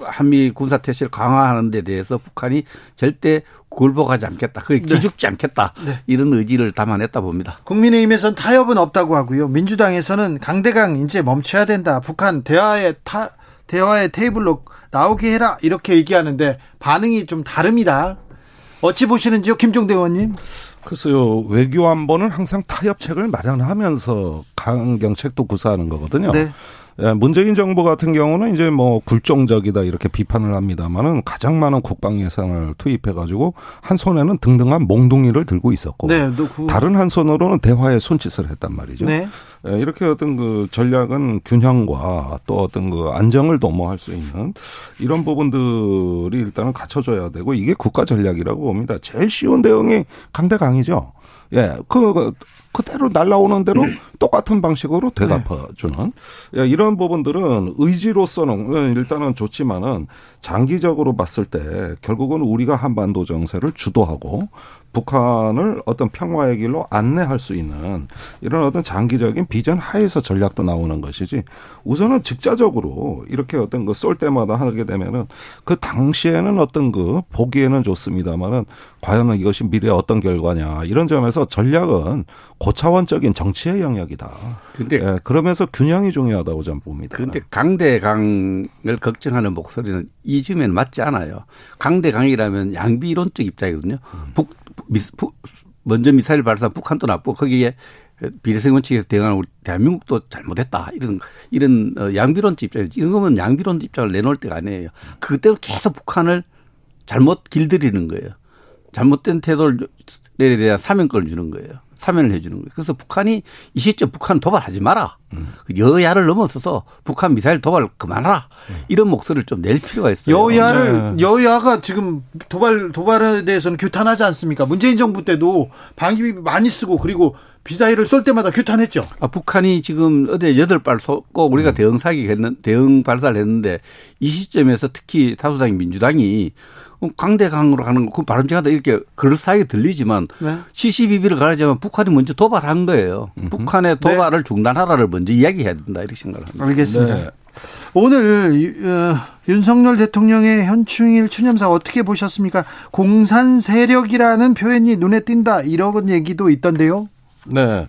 한미 군사 태세를 강화하는 데 대해서 북한이 절대 굴복하지 않겠다. 그게 네. 기죽지 네. 않겠다. 네. 이런 의지를 담아냈다 봅니다. 국민의힘에서는 타협은 없다고 하고요. 민주당에서는 강대강 이제 멈춰야 된다. 북한 대화의 타 대화의 테이블로 나오게 해라. 이렇게 얘기하는데 반응이 좀 다릅니다. 어찌 보시는지요, 김종대 의원님? 글쎄요, 외교안보는 항상 타협책을 마련하면서 강경책도 구사하는 거거든요. 네. 예, 문재인 정부 같은 경우는 이제 뭐 굴종적이다 이렇게 비판을 합니다만은 가장 많은 국방 예산을 투입해 가지고 한 손에는 등등한 몽둥이를 들고 있었고 네, 그... 다른 한 손으로는 대화에 손짓을 했단 말이죠. 네. 예, 이렇게 어떤 그 전략은 균형과 또 어떤 그 안정을 도모할 수 있는 이런 부분들이 일단은 갖춰져야 되고 이게 국가 전략이라고 봅니다. 제일 쉬운 대응이 강대강이죠. 예, 그 그대로 날라오는 대로 음. 똑같은 방식으로 되갚아주는 네. 이런 부분들은 의지로서는 일단은 좋지만은 장기적으로 봤을 때 결국은 우리가 한반도 정세를 주도하고 북한을 어떤 평화의 길로 안내할 수 있는 이런 어떤 장기적인 비전 하에서 전략도 나오는 것이지 우선은 직자적으로 이렇게 어떤 거쏠 때마다 하게 되면은 그 당시에는 어떤 그 보기에는 좋습니다만은 과연 이것이 미래에 어떤 결과냐 이런 점에서 전략은 고차원적인 정치의 영역이다. 근데 예, 그러면서 균형이 중요하다고 저는 봅니다. 그런데 강대강을 걱정하는 목소리는 이 점에는 맞지 않아요. 강대강이라면 양비론적 입장이거든요. 음. 북 미, 부, 먼저 미사일 발사 북한도 나쁘고 거기에 비례성 원칙에서 대응하는 우리 대한민국도 잘못했다. 이런, 이런 어, 양비론적 입장, 이런 거면 양비론적 입장을 내놓을 때가 아니에요. 그대로 계속 북한을 잘못 길들이는 거예요. 잘못된 태도를 내려야 사면권을 주는 거예요. 사면을 해주는 거예요. 그래서 북한이 이 시점 북한 도발하지 마라. 음. 여야를 넘어서서 북한 미사일 도발 그만하라. 음. 이런 목소리를 좀 낼 필요가 있어요. 여야를 네. 여야가 지금 도발 도발에 대해서는 규탄하지 않습니까? 문재인 정부 때도 방위비 많이 쓰고 그리고 미사일을 쏠 때마다 규탄했죠. 아, 북한이 지금 어제 여덟 발 쏘고 우리가 음. 대응 사기 했는 대응 발사를 했는데 이 시점에서 특히 다수당인 민주당이 강대강으로 가는 거, 그 바람직하다 이렇게 그럴싸하게 들리지만 네. 72비를 가르자면 북한이 먼저 도발한 거예요. 음흠. 북한의 네. 도발을 네. 중단하라를 먼저 이야기해야 된다 이렇게 생각합니다. 알겠습니다. 네. 오늘 어, 윤석열 대통령의 현충일 추념사 어떻게 보셨습니까? 공산 세력이라는 표현이 눈에 띈다 이런 얘기도 있던데요. 네.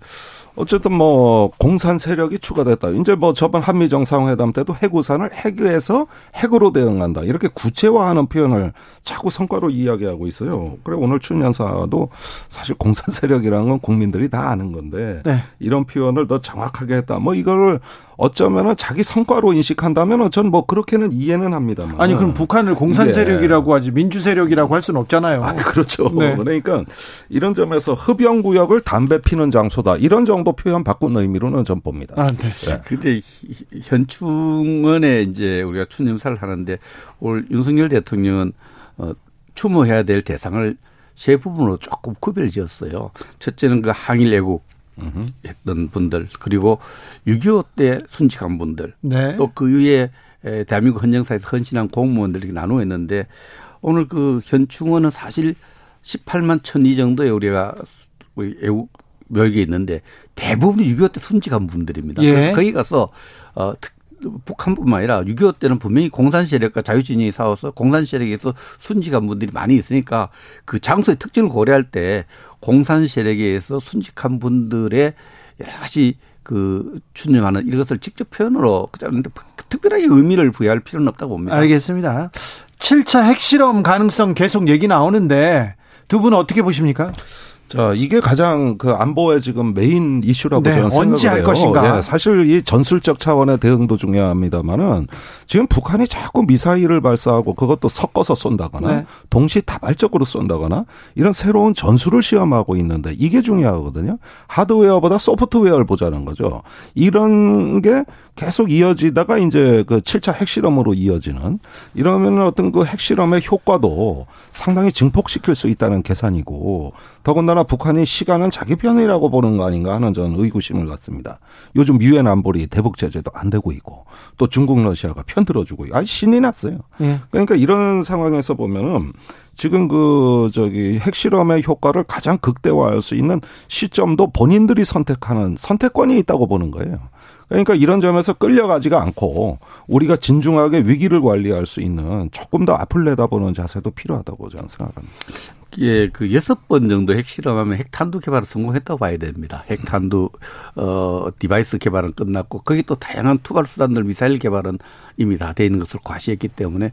어쨌든 뭐 공산 세력이 추가됐다. 이제 뭐 저번 한미 정상회담 때도 해구산을 핵에서 핵으로 대응한다. 이렇게 구체화하는 표현을 자꾸 성과로 이야기하고 있어요. 그래 오늘 추연사도 사실 공산 세력이라는 건 국민들이 다 아는 건데 네. 이런 표현을 더 정확하게 했다. 뭐 이걸 어쩌면은 자기 성과로 인식한다면은 전 뭐 그렇게는 이해는 합니다만. 아니 그럼 북한을 공산 세력이라고 하지 민주 세력이라고 할 수는 없잖아요. 아, 그렇죠. 네. 그러니까 이런 점에서 흡연 구역을 담배 피는 장소다. 이런 정도 표현 바꾼 의미로는 전 봅니다. 아, 네. 네. 근데 현충원에 이제 우리가 추념사를 하는데 올 윤석열 대통령은 어 추모해야 될 대상을 세 부분으로 조금 구별 지었어요. 첫째는 그 항일 애국 했던 분들 그리고 6.25 때 순직한 분들 네. 또그 위에 대한민국 헌정사에서 헌신한 공무원들 이렇게 나누어 있는데 오늘 그 현충원은 사실 18만 천이 정도의 우리가 애국 묘역이 있는데 대부분이 6.25때 순직한 분들입니다. 예. 그래서 거기 가서 어 북한뿐만 아니라 6.25 때는 분명히 공산 세력과 자유진영이 싸워서 공산 세력에서 순직한 분들이 많이 있으니까 그 장소의 특징을 고려할 때 공산 세력에 의해서 순직한 분들의 여러 가지 그 추념하는 이것을 직접 표현으로 특별하게 의미를 부여할 필요는 없다고 봅니다. 알겠습니다. 7차 핵실험 가능성 계속 얘기 나오는데 두 분은 어떻게 보십니까? 자, 이게 가장 그 안보의 지금 메인 이슈라고 네, 저는 생각을 언제 할 해요. 것인가. 네, 사실 이 전술적 차원의 대응도 중요합니다만은 지금 북한이 자꾸 미사일을 발사하고 그것도 섞어서 쏜다거나 네. 동시 다발적으로 쏜다거나 이런 새로운 전술을 시험하고 있는데 이게 중요하거든요. 하드웨어보다 소프트웨어를 보자는 거죠. 이런 게 계속 이어지다가 이제 그 7차 핵실험으로 이어지는 이러면 어떤 그 핵실험의 효과도 상당히 증폭시킬 수 있다는 계산이고 더군다나 북한이 시간은 자기 편이라고 보는 거 아닌가 하는 저는 의구심을 갖습니다. 요즘 유엔 안보리 대북 제재도 안 되고 있고 또 중국 러시아가 편들어주고 아 신이 났어요. 예. 그러니까 이런 상황에서 보면은 지금 그 저기 핵실험의 효과를 가장 극대화할 수 있는 시점도 본인들이 선택하는 선택권이 있다고 보는 거예요. 그러니까 이런 점에서 끌려가지가 않고 우리가 진중하게 위기를 관리할 수 있는 조금 더 앞을 내다보는 자세도 필요하다고 저는 생각합니다. 예, 그 여섯 번 정도 핵실험하면 핵탄두 개발을 성공했다고 봐야 됩니다. 핵탄두 어 device 개발은 끝났고 거기 또 다양한 투발 수단들 미사일 개발은 이미 다 돼 있는 것을 과시했기 때문에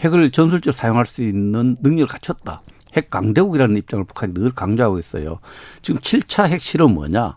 핵을 전술적으로 사용할 수 있는 능력을 갖췄다. 핵 강대국이라는 입장을 북한이 늘 강조하고 있어요. 지금 7차 핵실험 뭐냐?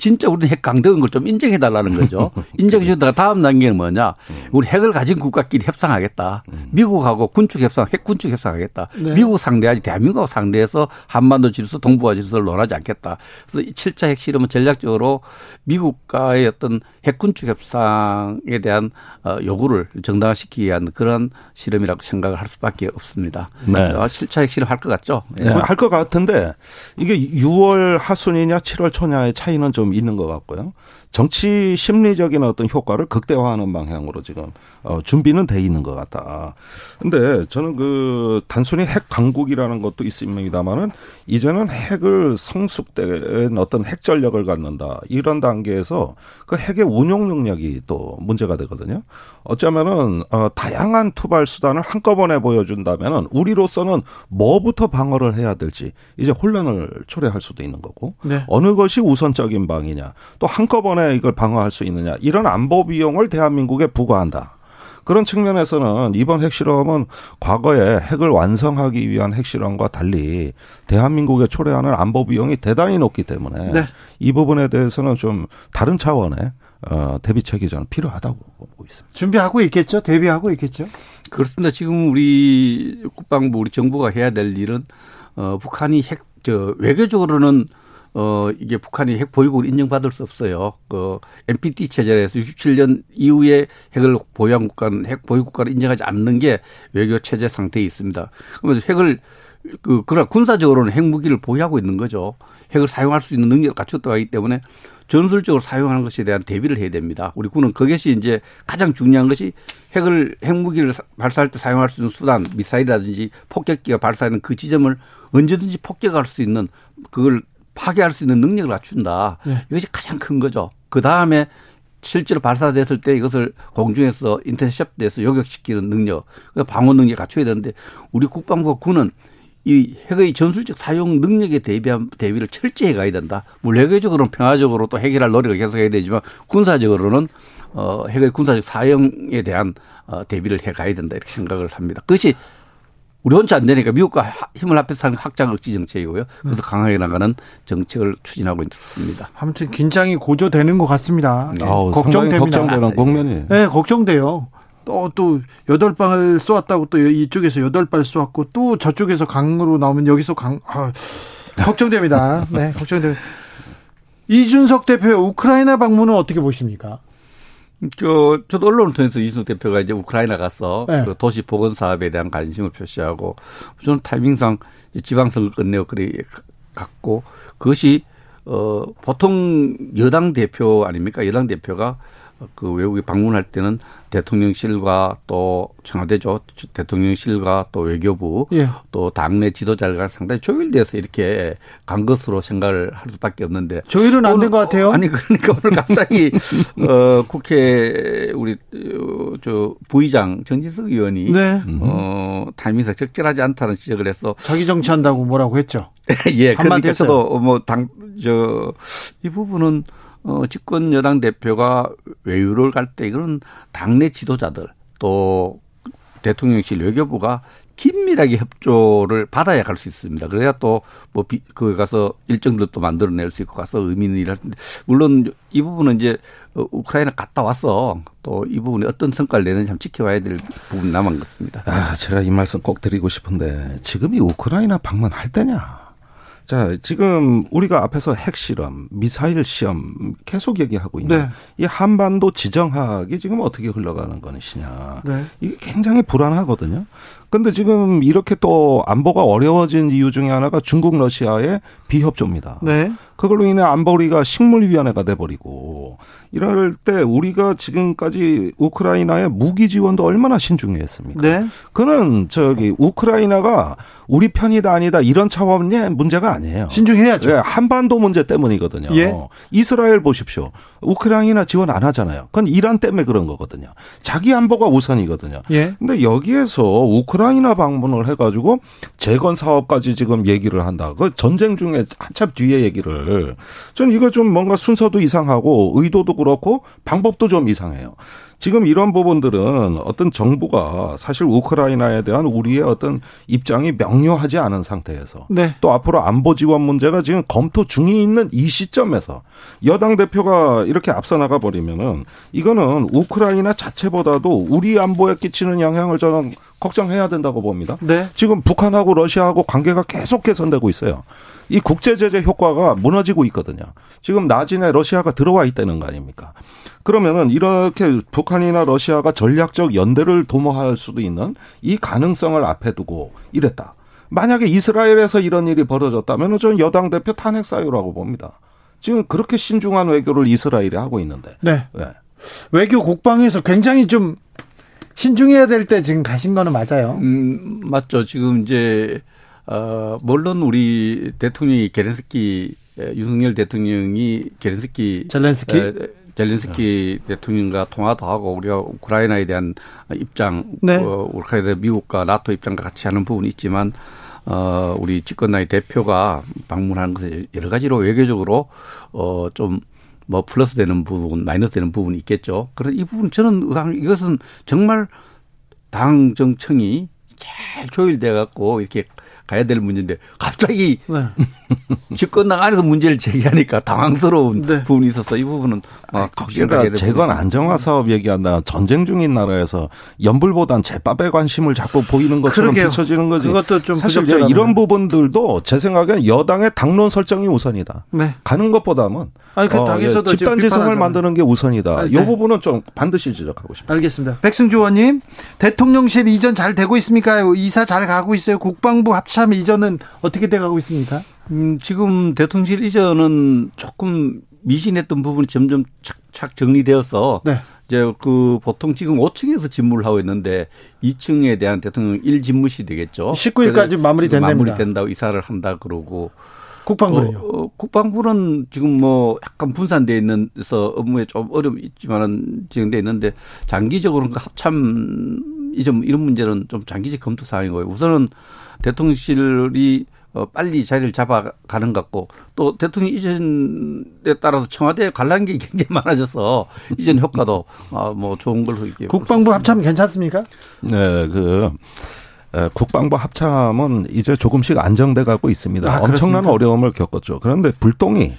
진짜 우리는 핵 강대인 걸 좀 인정해 달라는 거죠. 인정해 주다가 다음 단계는 뭐냐. 우리 핵을 가진 국가끼리 협상하겠다. 미국하고 군축 협상, 핵 군축 협상하겠다. 네. 미국 상대하지 대한민국 상대해서 한반도 질서, 동북아 질서를 논하지 않겠다. 그래서 7차 핵실험은 전략적으로 미국과의 어떤 핵 군축 협상에 대한 어, 요구를 정당화시키기 위한 그런 실험이라고 생각을 할 수밖에 없습니다. 네. 7차 어, 핵실험 할 것 같죠? 네. 할 것 같은데 이게 6월 하순이냐 7월 초냐의 차이는 좀 있는 것 같고요. 정치 심리적인 어떤 효과를 극대화하는 방향으로 지금 어, 준비는 돼 있는 것 같다. 근데 저는 그 단순히 핵 강국이라는 것도 있습니다만은 이제는 핵을 성숙된 어떤 핵 전력을 갖는다 이런 단계에서 그 핵의 운용 능력이 또 문제가 되거든요. 어쩌면은 어, 다양한 투발 수단을 한꺼번에 보여준다면은 우리로서는 뭐부터 방어를 해야 될지 이제 혼란을 초래할 수도 있는 거고 네. 어느 것이 우선적인 방이냐 또 한꺼번에 이걸 방어할 수 있느냐 이런 안보 비용을 대한민국에 부과한다. 그런 측면에서는 이번 핵실험은 과거에 핵을 완성하기 위한 핵실험과 달리 대한민국에 초래하는 안보 비용이 대단히 높기 때문에 네. 이 부분에 대해서는 좀 다른 차원의 어, 대비책이 저는 필요하다고 보고 있습니다. 준비하고 있겠죠? 대비하고 있겠죠? 그렇습니다. 지금 우리 국방부, 우리 정부가 해야 될 일은 어, 북한이 핵, 저, 외교적으로는 어, 이게 북한이 핵 보유국을 인정받을 수 없어요. 그 NPT 체제에서 67년 이후에 핵을 보유한 국가는 핵 보유 국가를 인정하지 않는 게 외교 체제 상태에 있습니다. 그러면 핵을 그 그러나 군사적으로는 핵무기를 보유하고 있는 거죠. 핵을 사용할 수 있는 능력을 갖췄다고 하기 때문에 전술적으로 사용하는 것에 대한 대비를 해야 됩니다. 우리 군은 그것이 이제 가장 중요한 것이 핵을 핵무기를 발사할 때 사용할 수 있는 수단, 미사일이라든지 폭격기가 발사하는 그 지점을 언제든지 폭격할 수 있는 그걸 파괴할 수 있는 능력을 갖춘다. 네. 이것이 가장 큰 거죠. 그 다음에 실제로 발사됐을 때 이것을 공중에서 인터셉트돼서 요격시키는 능력, 방어 능력 갖춰야 되는데 우리 국방부 군은 이 핵의 전술적 사용 능력에 대비한 대비를 철저히 가야 된다. 물외교적으로는 평화적으로 또 해결할 노력을 계속해야 되지만 군사적으로는 어 핵의 군사적 사용에 대한 어 대비를 해 가야 된다 이렇게 생각을 합니다. 그것이 우리 혼자 안 되니까 미국과 힘을 합해서 하는 확장 억지 정책이고요. 그래서 강하게 나가는 정책을 추진하고 있습니다. 아무튼 긴장이 고조되는 것 같습니다. 네. 어, 걱정됩니다. 걱정되는 국면이. 네, 걱정돼요. 또, 또, 여덟 방을 쏘았다고 또 이쪽에서 여덟 발 쏘았고 또 저쪽에서 강으로 나오면 여기서 강, 아, 걱정됩니다. 네, 걱정됩니다. 이준석 대표의 우크라이나 방문은 어떻게 보십니까? 그, 저도 언론을 통해서 이준석 대표가 이제 우크라이나 가서 네. 그 도시 보건 사업에 대한 관심을 표시하고 저는 타이밍상 지방선거 끝내고 그래 갔고 그것이 어 보통 여당 대표 아닙니까? 여당 대표가 그 외국에 방문할 때는 대통령실과 또 청와대죠 대통령실과 또 외교부 예. 또 당내 지도자가 상당히 조율돼서 이렇게 간 것으로 생각을 할 수밖에 없는데 조율은 안 된 것 같아요. 아니 그러니까 오늘 갑자기 어 국회 우리 어, 저 부의장 전진석 의원이 네. 어 타이밍상 적절하지 않다는 지적을 해서 자기 정치한다고 뭐라고 했죠. 예, 그러니까 저도 뭐 당 저 이 부분은 어, 집권 여당 대표가 외유를 갈 때 이거는 당내 지도자들 또 대통령실 외교부가 긴밀하게 협조를 받아야 갈 수 있습니다. 그래야 또 뭐 그 가서 일정들 도 만들어낼 수 있고 가서 의미 있는 일을 할 텐데 물론 이 부분은 이제 어, 우크라이나 갔다 와서 또이 부분에 어떤 성과를 내는지 참 지켜봐야 될 부분 남은 것 같습니다. 아, 제가 이 말씀 꼭 드리고 싶은데 지금 이 우크라이나 방문할 때냐? 자, 지금 우리가 앞에서 핵실험, 미사일 시험 계속 얘기하고 있는 네. 이 한반도 지정학이 지금 어떻게 흘러가는 것이냐. 네. 이게 굉장히 불안하거든요. 근데 지금 이렇게 또 안보가 어려워진 이유 중에 하나가 중국 러시아의 비협조입니다. 네. 그걸로 인해 안보리가 식물위원회가 돼버리고 이럴 때 우리가 지금까지 우크라이나의 무기 지원도 얼마나 신중했습니까? 네. 그는 저기 우크라이나가 우리 편이다 아니다 이런 차원의 문제가 아니에요. 신중해야죠. 네, 한반도 문제 때문이거든요. 예. 이스라엘 보십시오. 우크라이나 지원 안 하잖아요. 그건 이란 때문에 그런 거거든요. 자기 안보가 우선이거든요. 예. 근데 여기에서 우크라 이나 방문을 해가지고 재건 사업까지 지금 얘기를 한다. 그 전쟁 중에 한참 뒤에 얘기를 저는 이거 좀 뭔가 순서도 이상하고 의도도 그렇고 방법도 좀 이상해요. 지금 이런 부분들은 어떤 정부가 사실 우크라이나에 대한 우리의 어떤 입장이 명료하지 않은 상태에서 네. 또 앞으로 안보 지원 문제가 지금 검토 중에 있는 이 시점에서 여당 대표가 이렇게 앞서 나가 버리면은 이거는 우크라이나 자체보다도 우리 안보에 끼치는 영향을 저는 걱정해야 된다고 봅니다. 네. 지금 북한하고 러시아하고 관계가 계속 개선되고 있어요. 이 국제 제재 효과가 무너지고 있거든요. 지금 나진에 러시아가 들어와 있다는 거 아닙니까? 그러면은 이렇게 북한이나 러시아가 전략적 연대를 도모할 수도 있는 이 가능성을 앞에 두고 이랬다. 만약에 이스라엘에서 이런 일이 벌어졌다면 저는 여당 대표 탄핵 사유라고 봅니다. 지금 그렇게 신중한 외교를 이스라엘이 하고 있는데. 네. 네. 외교 국방에서 굉장히 좀 신중해야 될 때 지금 가신 거는 맞아요. 음, 맞죠. 지금 이제 어, 물론 우리 대통령이 게렌스키 윤석열 대통령이 게렌스키 젤렌스키 에, 젤렌스키 네. 대통령과 통화도 하고 우리가 우크라이나에 대한 입장, 네. 어, 우크라이나 미국과 나토 입장과 같이 하는 부분이 있지만 어, 우리 집권당의 대표가 방문하는 것은 여러 가지로 외교적으로 어, 좀 뭐 플러스 되는 부분, 마이너스 되는 부분이 있겠죠. 그래서 이 부분 저는 이것은 정말 당 정청이 잘 조율돼 갖고 이렇게 가야 될 문제인데 갑자기 네. 집권당 안에서 문제를 제기하니까 당황스러운 네. 부분이 있어서 이 부분은 아, 거기다 재건 안정화 사업 얘기한다 전쟁 중인 나라에서 연불보단 제밥에 관심을 자꾸 보이는 것처럼 그러게요. 비춰지는 거지. 그것도 좀 사실 이런 부분들도 제 생각엔 여당의 당론 설정이 우선이다. 네. 가는 것보다는 아니, 그 어, 예, 집단 지성을 만드는 게 우선이다. 아, 네. 이 부분은 좀 반드시 지적하고 싶습니다. 알겠습니다. 백승주 의원님 대통령실 이전 잘 되고 있습니까? 이사 잘 가고 있어요. 국방부 합참 이전은 어떻게 돼가고 있습니까? 음, 지금 대통령실 이전은 조금 미진했던 부분이 점점 착착 정리되어서 네. 이제 그 보통 지금 5층에서 집무를 하고 있는데 2층에 대한 대통령 1 집무실 되겠죠. 19일까지 마무리된답니다. 마무리된다고 이사를 한다 그러고 국방부는요? 어, 어, 국방부는 지금 뭐 약간 분산돼 있는데서 업무에 좀 어려움이 있지만은 진행돼 있는데 장기적으로는 그 합참 이 점 이런 문제는 좀 장기적 검토 사항이고요. 우선은 대통령실이 어, 빨리 자리를 잡아가는 것 같고 또 대통령 이전에 따라서 청와대 관람 객이 굉장히 많아져서 이전 효과도 어, 뭐 좋은 걸로 이게 국방부 합참 괜찮습니까? 네, 그 국방부 합참은 이제 조금씩 안정돼 가고 있습니다. 아, 엄청난 어려움을 겪었죠. 그런데 불똥이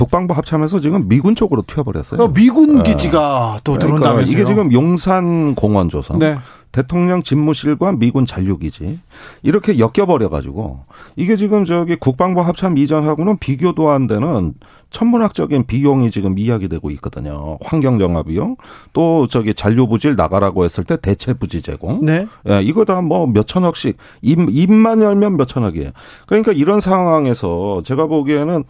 국방부 합참에서 지금 미군 쪽으로 튀어버렸어요. 어, 미군 기지가 네. 또 그러니까 들어온다면서요? 이게 지금 용산 공원 조성. 네. 대통령 집무실과 미군 잔류 기지 이렇게 엮여버려 가지고 이게 지금 저기 국방부 합참 이전하고는 비교도 안 되는 천문학적인 비용이 지금 이야기되고 있거든요. 환경 정화 비용 또 저기 잔류 부지를 나가라고 했을 때 대체 부지 제공. 네. 예, 이거 다 뭐 몇천억씩 입, 입만 열면 몇천억이에요. 그러니까 이런 상황에서 제가 보기에는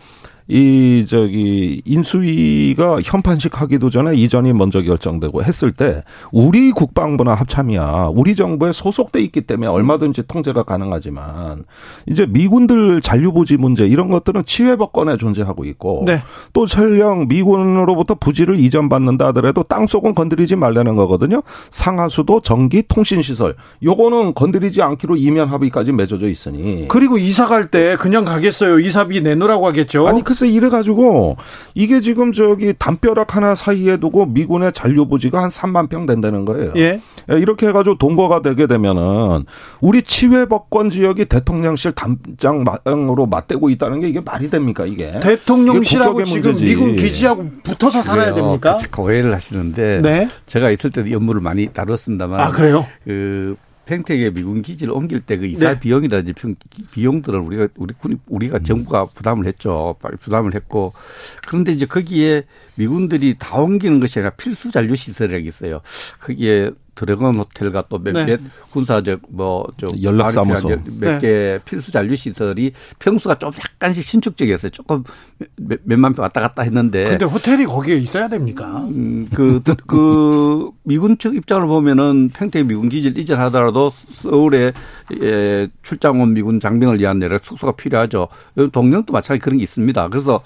이 저기 인수위가 현판식 하기도 전에 이전이 먼저 결정되고 했을 때 우리 국방부나 합참이야 우리 정부에 소속돼 있기 때문에 얼마든지 통제가 가능하지만 이제 미군들 잔류부지 문제 이런 것들은 치외법권에 존재하고 있고 네. 또 설령 미군으로부터 부지를 이전받는다 하더라도 땅 속은 건드리지 말라는 거거든요. 상하수도 전기 통신 시설 요거는 건드리지 않기로 이면 합의까지 맺어져 있으니 그리고 이사 갈 때 그냥 가겠어요. 이사비 내놓으라고 하겠죠. 아니 그 그래서 이래가지고 이게 지금 저기 담벼락 하나 사이에 두고 미군의 잔류부지가 한 3만 평 된다는 거예요. 예. 예. 이렇게 해가지고 동거가 되게 되면은 우리 치외법권 지역이 대통령실 담장으로 맞대고 있다는 게 이게 말이 됩니까 이게? 대통령실하고 이게 지금 미군 기지하고 붙어서 살아야 됩니까? 오해를 하시는데 네? 제가 있을 때도 업무를 많이 다뤘습니다만. 아 그래요? 그 팽택에 미군 기지를 옮길 때 그 이사 네. 비용이라든지 비용들을 우리가 우리 군이 우리가 음. 정부가 부담을 했죠. 부담을 했고 그런데 이제 거기에 미군들이 다 옮기는 것이 아니라 필수 잔류 시설이라고 있어요. 거기에 드래곤 호텔과 또 몇몇 네. 군사적 뭐저 연락사무소 몇개 네. 필수 잔류 시설이 평수가 좀 약간씩 신축적이었어요. 조금 몇만 평 왔다 갔다 했는데. 근데 호텔이 거기에 있어야 됩니까? 음, 그, 그 미군 측 입장을 보면은 평택 미군 기지를 이전하더라도 서울에 예, 출장 온 미군 장병을 위한 여러 숙소가 필요하죠. 동령도 마찬가지 그런 게 있습니다. 그래서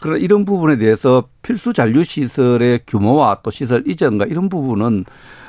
그런 이런 부분에 대해서 필수 잔류 시설의 규모와 또 시설 이전과 이런 부분은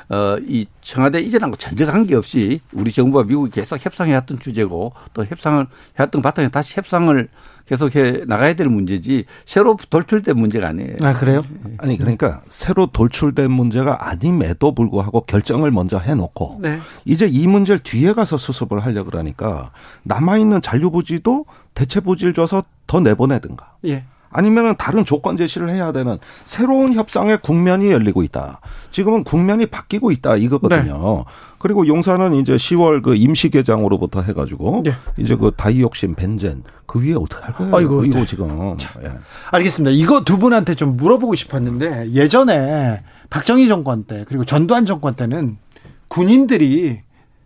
어, 이 청와대 이전하고 전혀 관계없이 우리 정부와 미국이 계속 협상해왔던 주제고 또 협상을 해왔던 바탕에 다시 협상을 계속해 나가야 될 문제지 새로 돌출된 문제가 아니에요. 아 그래요? 아니 그러니까 새로 돌출된 문제가 아님에도 불구하고 결정을 먼저 해놓고 네. 이제 이 문제를 뒤에 가서 수습을 하려 그러니까 남아 있는 잔류 부지도 대체 부지를 줘서 더 내보내든가. 예. 아니면은 다른 조건 제시를 해야 되는 새로운 협상의 국면이 열리고 있다. 지금은 국면이 바뀌고 있다 이거거든요. 네. 그리고 용산은 이제 10월 그 임시 개장으로부터 해가지고 네. 이제 그 다이옥신 벤젠 그 위에 어떻게 할 거예요? 아이고, 이거 네. 지금. 자, 예. 알겠습니다. 이거 두 분한테 좀 물어보고 싶었는데 예전에 박정희 정권 때 그리고 전두환 정권 때는 군인들이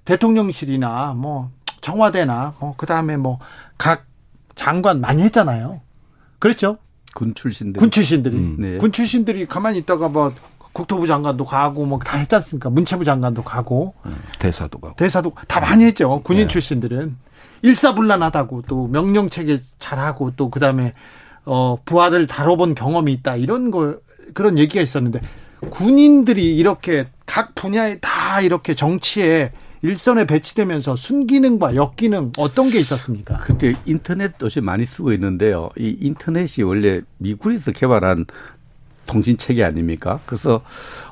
대통령실이나 뭐 청와대나 뭐 그다음에 뭐 각 장관 많이 했잖아요. 그렇죠. 군 출신들. 군 출신들이. 음. 네. 군 출신들이 가만히 있다가 뭐 국토부 장관도 가고 뭐 다 했지 않습니까? 문체부 장관도 가고. 음. 대사도 가고. 대사도 다 많이 했죠. 군인 네. 출신들은. 일사불란하다고 또 명령 체계 잘하고 또 그다음에 어 부하들 다뤄본 경험이 있다. 이런 거 그런 얘기가 있었는데 군인들이 이렇게 각 분야에 다 이렇게 정치에 일선에 배치되면서 순기능과 역기능 어떤 게 있었습니까? 그때 인터넷 요즘 많이 쓰고 있는데요. 이 인터넷이 원래 미국에서 개발한 통신 체계 아닙니까? 그래서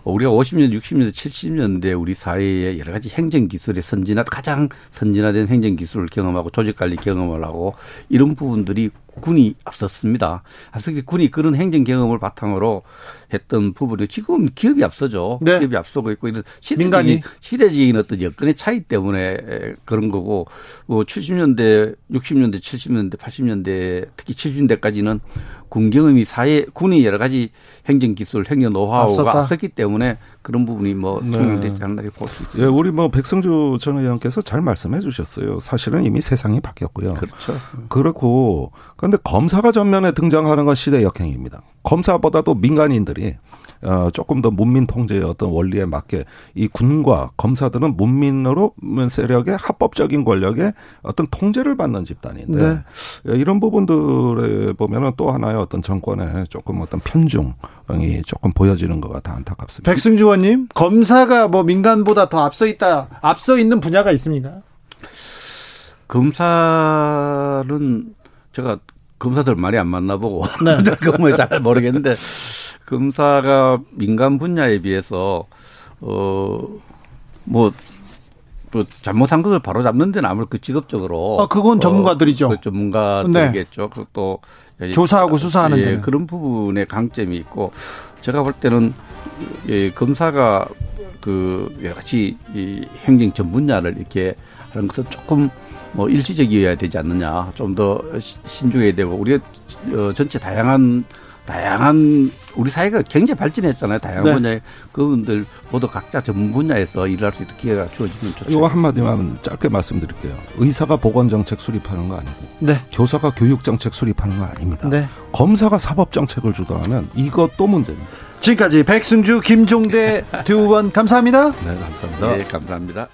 우리가 50년, 60년, 70년대 우리 사회에 여러 가지 행정 기술의 선진화, 가장 선진화된 행정 기술을 경험하고 조직 관리 경험을 하고 이런 부분들이 군이 앞섰습니다. 앞서기 군이 그런 행정 경험을 바탕으로 했던 부분이 지금 기업이 앞서죠. 네. 기업이 앞서고 있고 이런 시대적인, 시대적인 어떤 여건의 차이 때문에 그런 거고 뭐 70년대, 60년대, 70년대, 80년대 특히 70년대까지는 군 경험이 사회 군이 여러 가지 행정 기술, 행정 노하우가. 앞섰기 때문에 그런 부분이 뭐 통용되지 네. 않나 볼수 있습니다. 예, 우리 뭐 백성주 전 의원께서 잘 말씀해 주셨어요. 사실은 이미 세상이 바뀌었고요. 그렇죠. 그렇고 그런데 검사가 전면에 등장하는 건 시대 역행입니다. 검사보다도 민간인들이 어, 조금 더 문민 통제의 어떤 원리에 맞게 이 군과 검사들은 문민으로 세력의 합법적인 권력에 어떤 통제를 받는 집단인데 네. 이런 부분들에 보면은 또 하나의 어떤 정권의 조금 어떤 편중이 조금 보여지는 것 같아 안타깝습니다. 백승주 의원님, 검사가 뭐 민간보다 더 앞서 있다, 앞서 있는 분야가 있습니까? 검사는 제가 검사들 많이 안 만나보고 네. 그걸 잘 모르겠는데 검사가 민간 분야에 비해서 어뭐 또 잘못한 것을 바로 잡는 데는 아무래도 그 직업적으로 아 그건 전문가들이죠. 어, 그 전문가들이겠죠. 네. 또 조사하고 수사하는 예, 그런 부분에 강점이 있고 제가 볼 때는 예, 검사가 그 여러 가지 이 행정 전 분야를 이렇게 하는 것은 조금 뭐 일시적이어야 되지 않느냐. 좀 더 신중해야 되고 우리가 어, 전체 다양한 다양한 우리 사회가 굉장히 발전했잖아요. 다양한 네. 분야에 그분들 모두 각자 전문 분야에서 일할 수 있도록 기회가 주어지면 좋죠. 이거 한마디만 짧게 말씀드릴게요. 의사가 보건정책 수립하는 거 아니고 네. 교사가 교육정책 수립하는 거 아닙니다. 네. 검사가 사법정책을 주도하면 이것도 문제입니다. 지금까지 백승주, 김종대 두분 감사합니다. 네, 감사합니다. 네, 감사합니다.